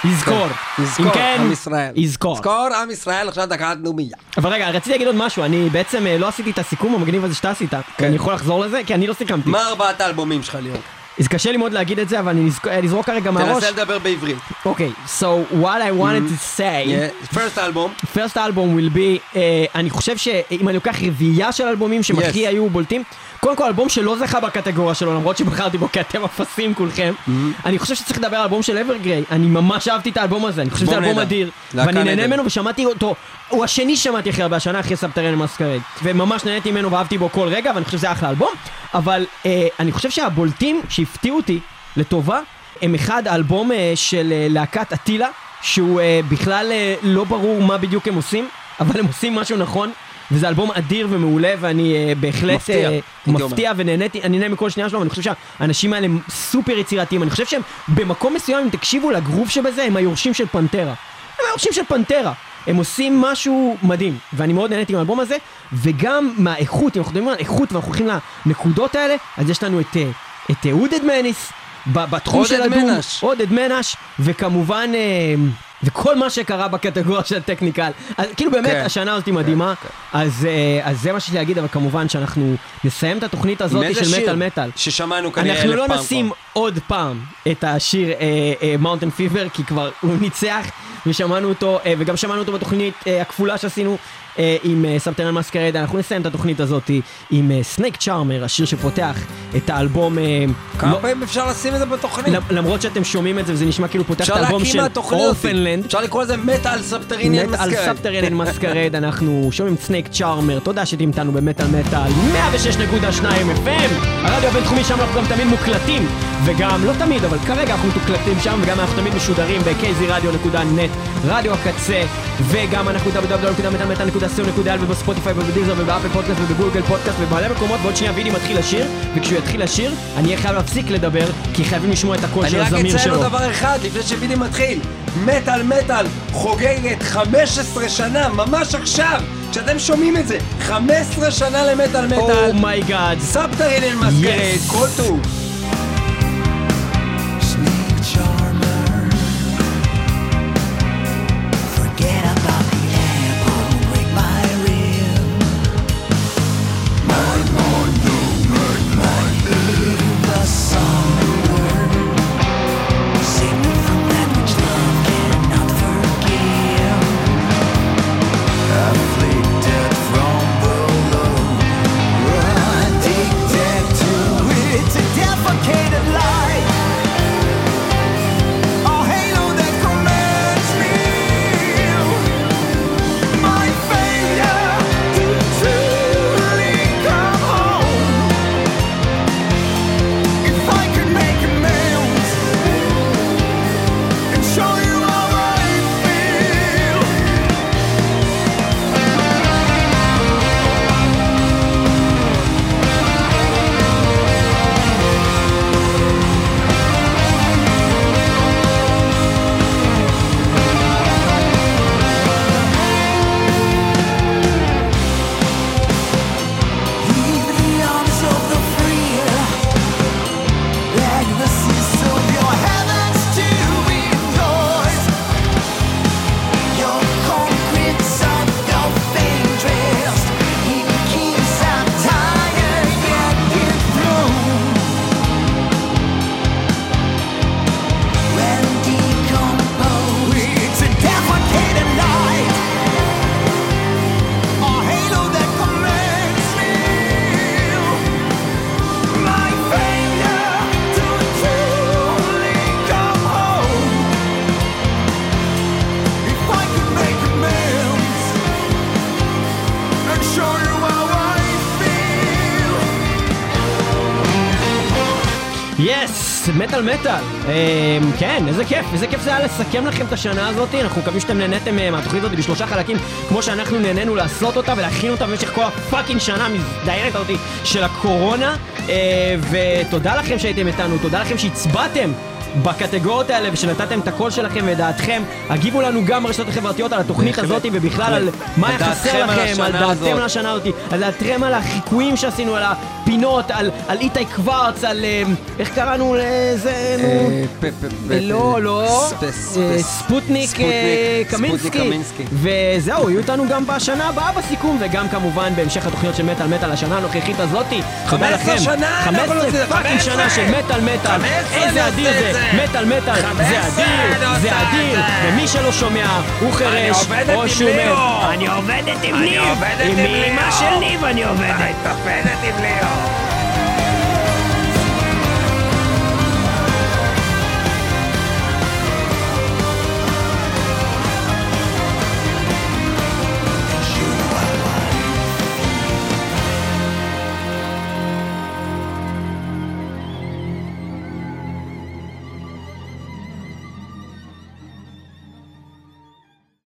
יזכור כן, יזכור, כן, עם ישראל. יזכור יזכור עם ישראל, עכשיו דקה דנומיה. אבל רגע רציתי להגיד עוד משהו אני בעצם אה, לא עשיתי את הסיכום המגניב הזה שאתה עשית אני יכול לחזור לזה? כי אני לא סיכמתי מה ארבעת האלבומים שלך ליאור? אז קשה לי מאוד להגיד את זה אבל אני נזכ- אה, נזרוק כרגע מהראש תנסה לדבר בעברית. אוקיי, so what I wanted to say, Yeah. first album. first album will be, uh, אני חושב שאם אני לוקח רביעייה של אלבומים Yes. הכי היו בולטים, קודם כל אלבום שלא זכה בקטגוריה שלו למרות שבחרתי בו כי אתם אפסים כולכם, Mm-hmm. אני חושב שצריך לדבר על אלבום של אברגריי, אני ממש אהבתי את האלבום הזה, אני חושב שזה אלבום. אדיר, ואני נהנה. ממנו ושמעתי אותו, הוא השני ששמעתי הכי הרבה השנה אחרי סבתרן מסקרד, וממש נהניתי ממנו ואהבתי בו כל רגע ואני חושב שזה אחלה אלבום, אבל uh, אני חושב שהבולטים שהפתיעו אותי לטובה, הם אחד האלבום אה, של אה, להקת אטילה, שהוא אה, בכלל אה, לא ברור מה בדיוק הם עושים, אבל הם עושים משהו נכון, וזה אלבום אדיר ומעולה, ואני אה, בהחלט מפתיע, אה, הייתי מפתיע ונהניתי, אני נהנה מכל שנייה שלו, ואני חושב שהאנשים האלה הם סופר יצירתיים, אני חושב שהם במקום מסוים, אם תקשיבו לגרוב שבזה, הם היורשים של פנטרה. הם היורשים של פנטרה. הם עושים משהו מדהים, ואני מאוד נהניתי מהאלבום הזה, וגם מהאיכות, אם אנחנו מדברים על איכות ואנחנו הולכים לנקודות האלה, אז יש לנו את, אה, את אה, עודד מניס, בתחום של הדום. עודד מנש, וכמובן, אה, וכל מה שקרה בקטגוריה של הטכניקל. אז כאילו באמת, כן. השנה הזאת היא מדהימה, אז, אה, אז זה מה שיש לי להגיד, אבל כמובן שאנחנו נסיים את התוכנית הזאת עם של מטאל מטאל. ששמענו כנראה אלף אנחנו פעם לא כבר. נשים עוד פעם את השיר Mountain Fever, כי כבר הוא ניצח, ושמענו אותו, אה, וגם שמענו אותו בתוכנית אה, הכפולה שעשינו אה, עם Subterranean Masquerade. אנחנו נסיים את התוכנית הזאת עם Snake Charmer, השיר שפותח את האלבום. כמה לא- פעמים אפשר לשים את זה בתוכנית? למ- למרות שאתם שומעים את זה וזה נשמע כאילו פותח את האלבום של. Orphaned Land. אפשר לקרוא לזה מטאל על Masquerade. Subterranean Masquerade, אנחנו שומעים Snake Charmer, תודה שאתם איתנו במטאל מטאל, 106.2 FM, הרדיו הבינתחומי שם אנחנו גם תמיד מוקלטים, וגם, לא תמיד, אבל כרגע אנחנו מתוקלטים שם, וגם אנחנו תמיד משודרים ב-kzradio.net, רדיו הקצה, וגם אנחנו www.מטאלמטאל.co.il ובספוטיפיי ובדיזר ובאפל פודקאסט ובגוגל פודקאסט ובמלא מקומות, ועוד שנייה וידי מתחיל לשיר, וכשהוא יתחיל לשיר, אני אהיה חייב להפסיק לדבר, כי חייבים לשמוע את הקול של אני רק הזמיר אציין שלו. עוד דבר אחד לפני שבידי מתחיל. מטאל מטאל חוגגת 15 שנה, ממש עכשיו, כשאתם שומעים את זה. 15 שנה למטאל מטאל. Oh my god. Subterranean Masquerade, Yes. כל טוב. מטאל מטאל. אמ, כן, איזה כיף, איזה כיף זה היה לסכם לכם את השנה הזאת. אנחנו מקווים שאתם נהניתם אה, מהתוכנית הזאת בשלושה חלקים, כמו שאנחנו נהנינו לעשות אותה ולהכין אותה במשך כל הפאקינג שנה המזדיינת הזאת של הקורונה. אה, ותודה לכם שהייתם איתנו, תודה לכם שהצבעתם. בקטגוריות האלה ושנתתם את הקול שלכם ודעתכם הגיבו לנו גם ברשתות החברתיות על התוכנית הזאת ובכלל. על מה היה חסר דעתכם לכם, על דעתכם. על השנה הזאת, על דעתכם על החיקויים שעשינו, על הפינות, על על איתי קוורץ, על אה, איך קראנו לזה, נו, אה, פ- לא, לא, אה, ספ- ספוטניק אה, קמינסקי. וזהו, יהיו איתנו גם בשנה הבאה בסיכום, וגם כמובן בהמשך התוכניות של מטאל מטאל השנה הנוכחית הזאתי. תודה 15 לכם. שנה, אנחנו 15 עושים- פאקינג 15. שנה של מטאל מטאל, 15 איזה אני אדיר זה. מטאל מטאל, זה 15 אדיר, אני זה אדיר. ומי שלא שומע, הוא חירש, עובדת או שהוא ליאו. מת. אני עובדת עם אני ניב, עובדת עם עם אמא ליאו. של ניב אני עובדת. אני תופדת עם ליאור.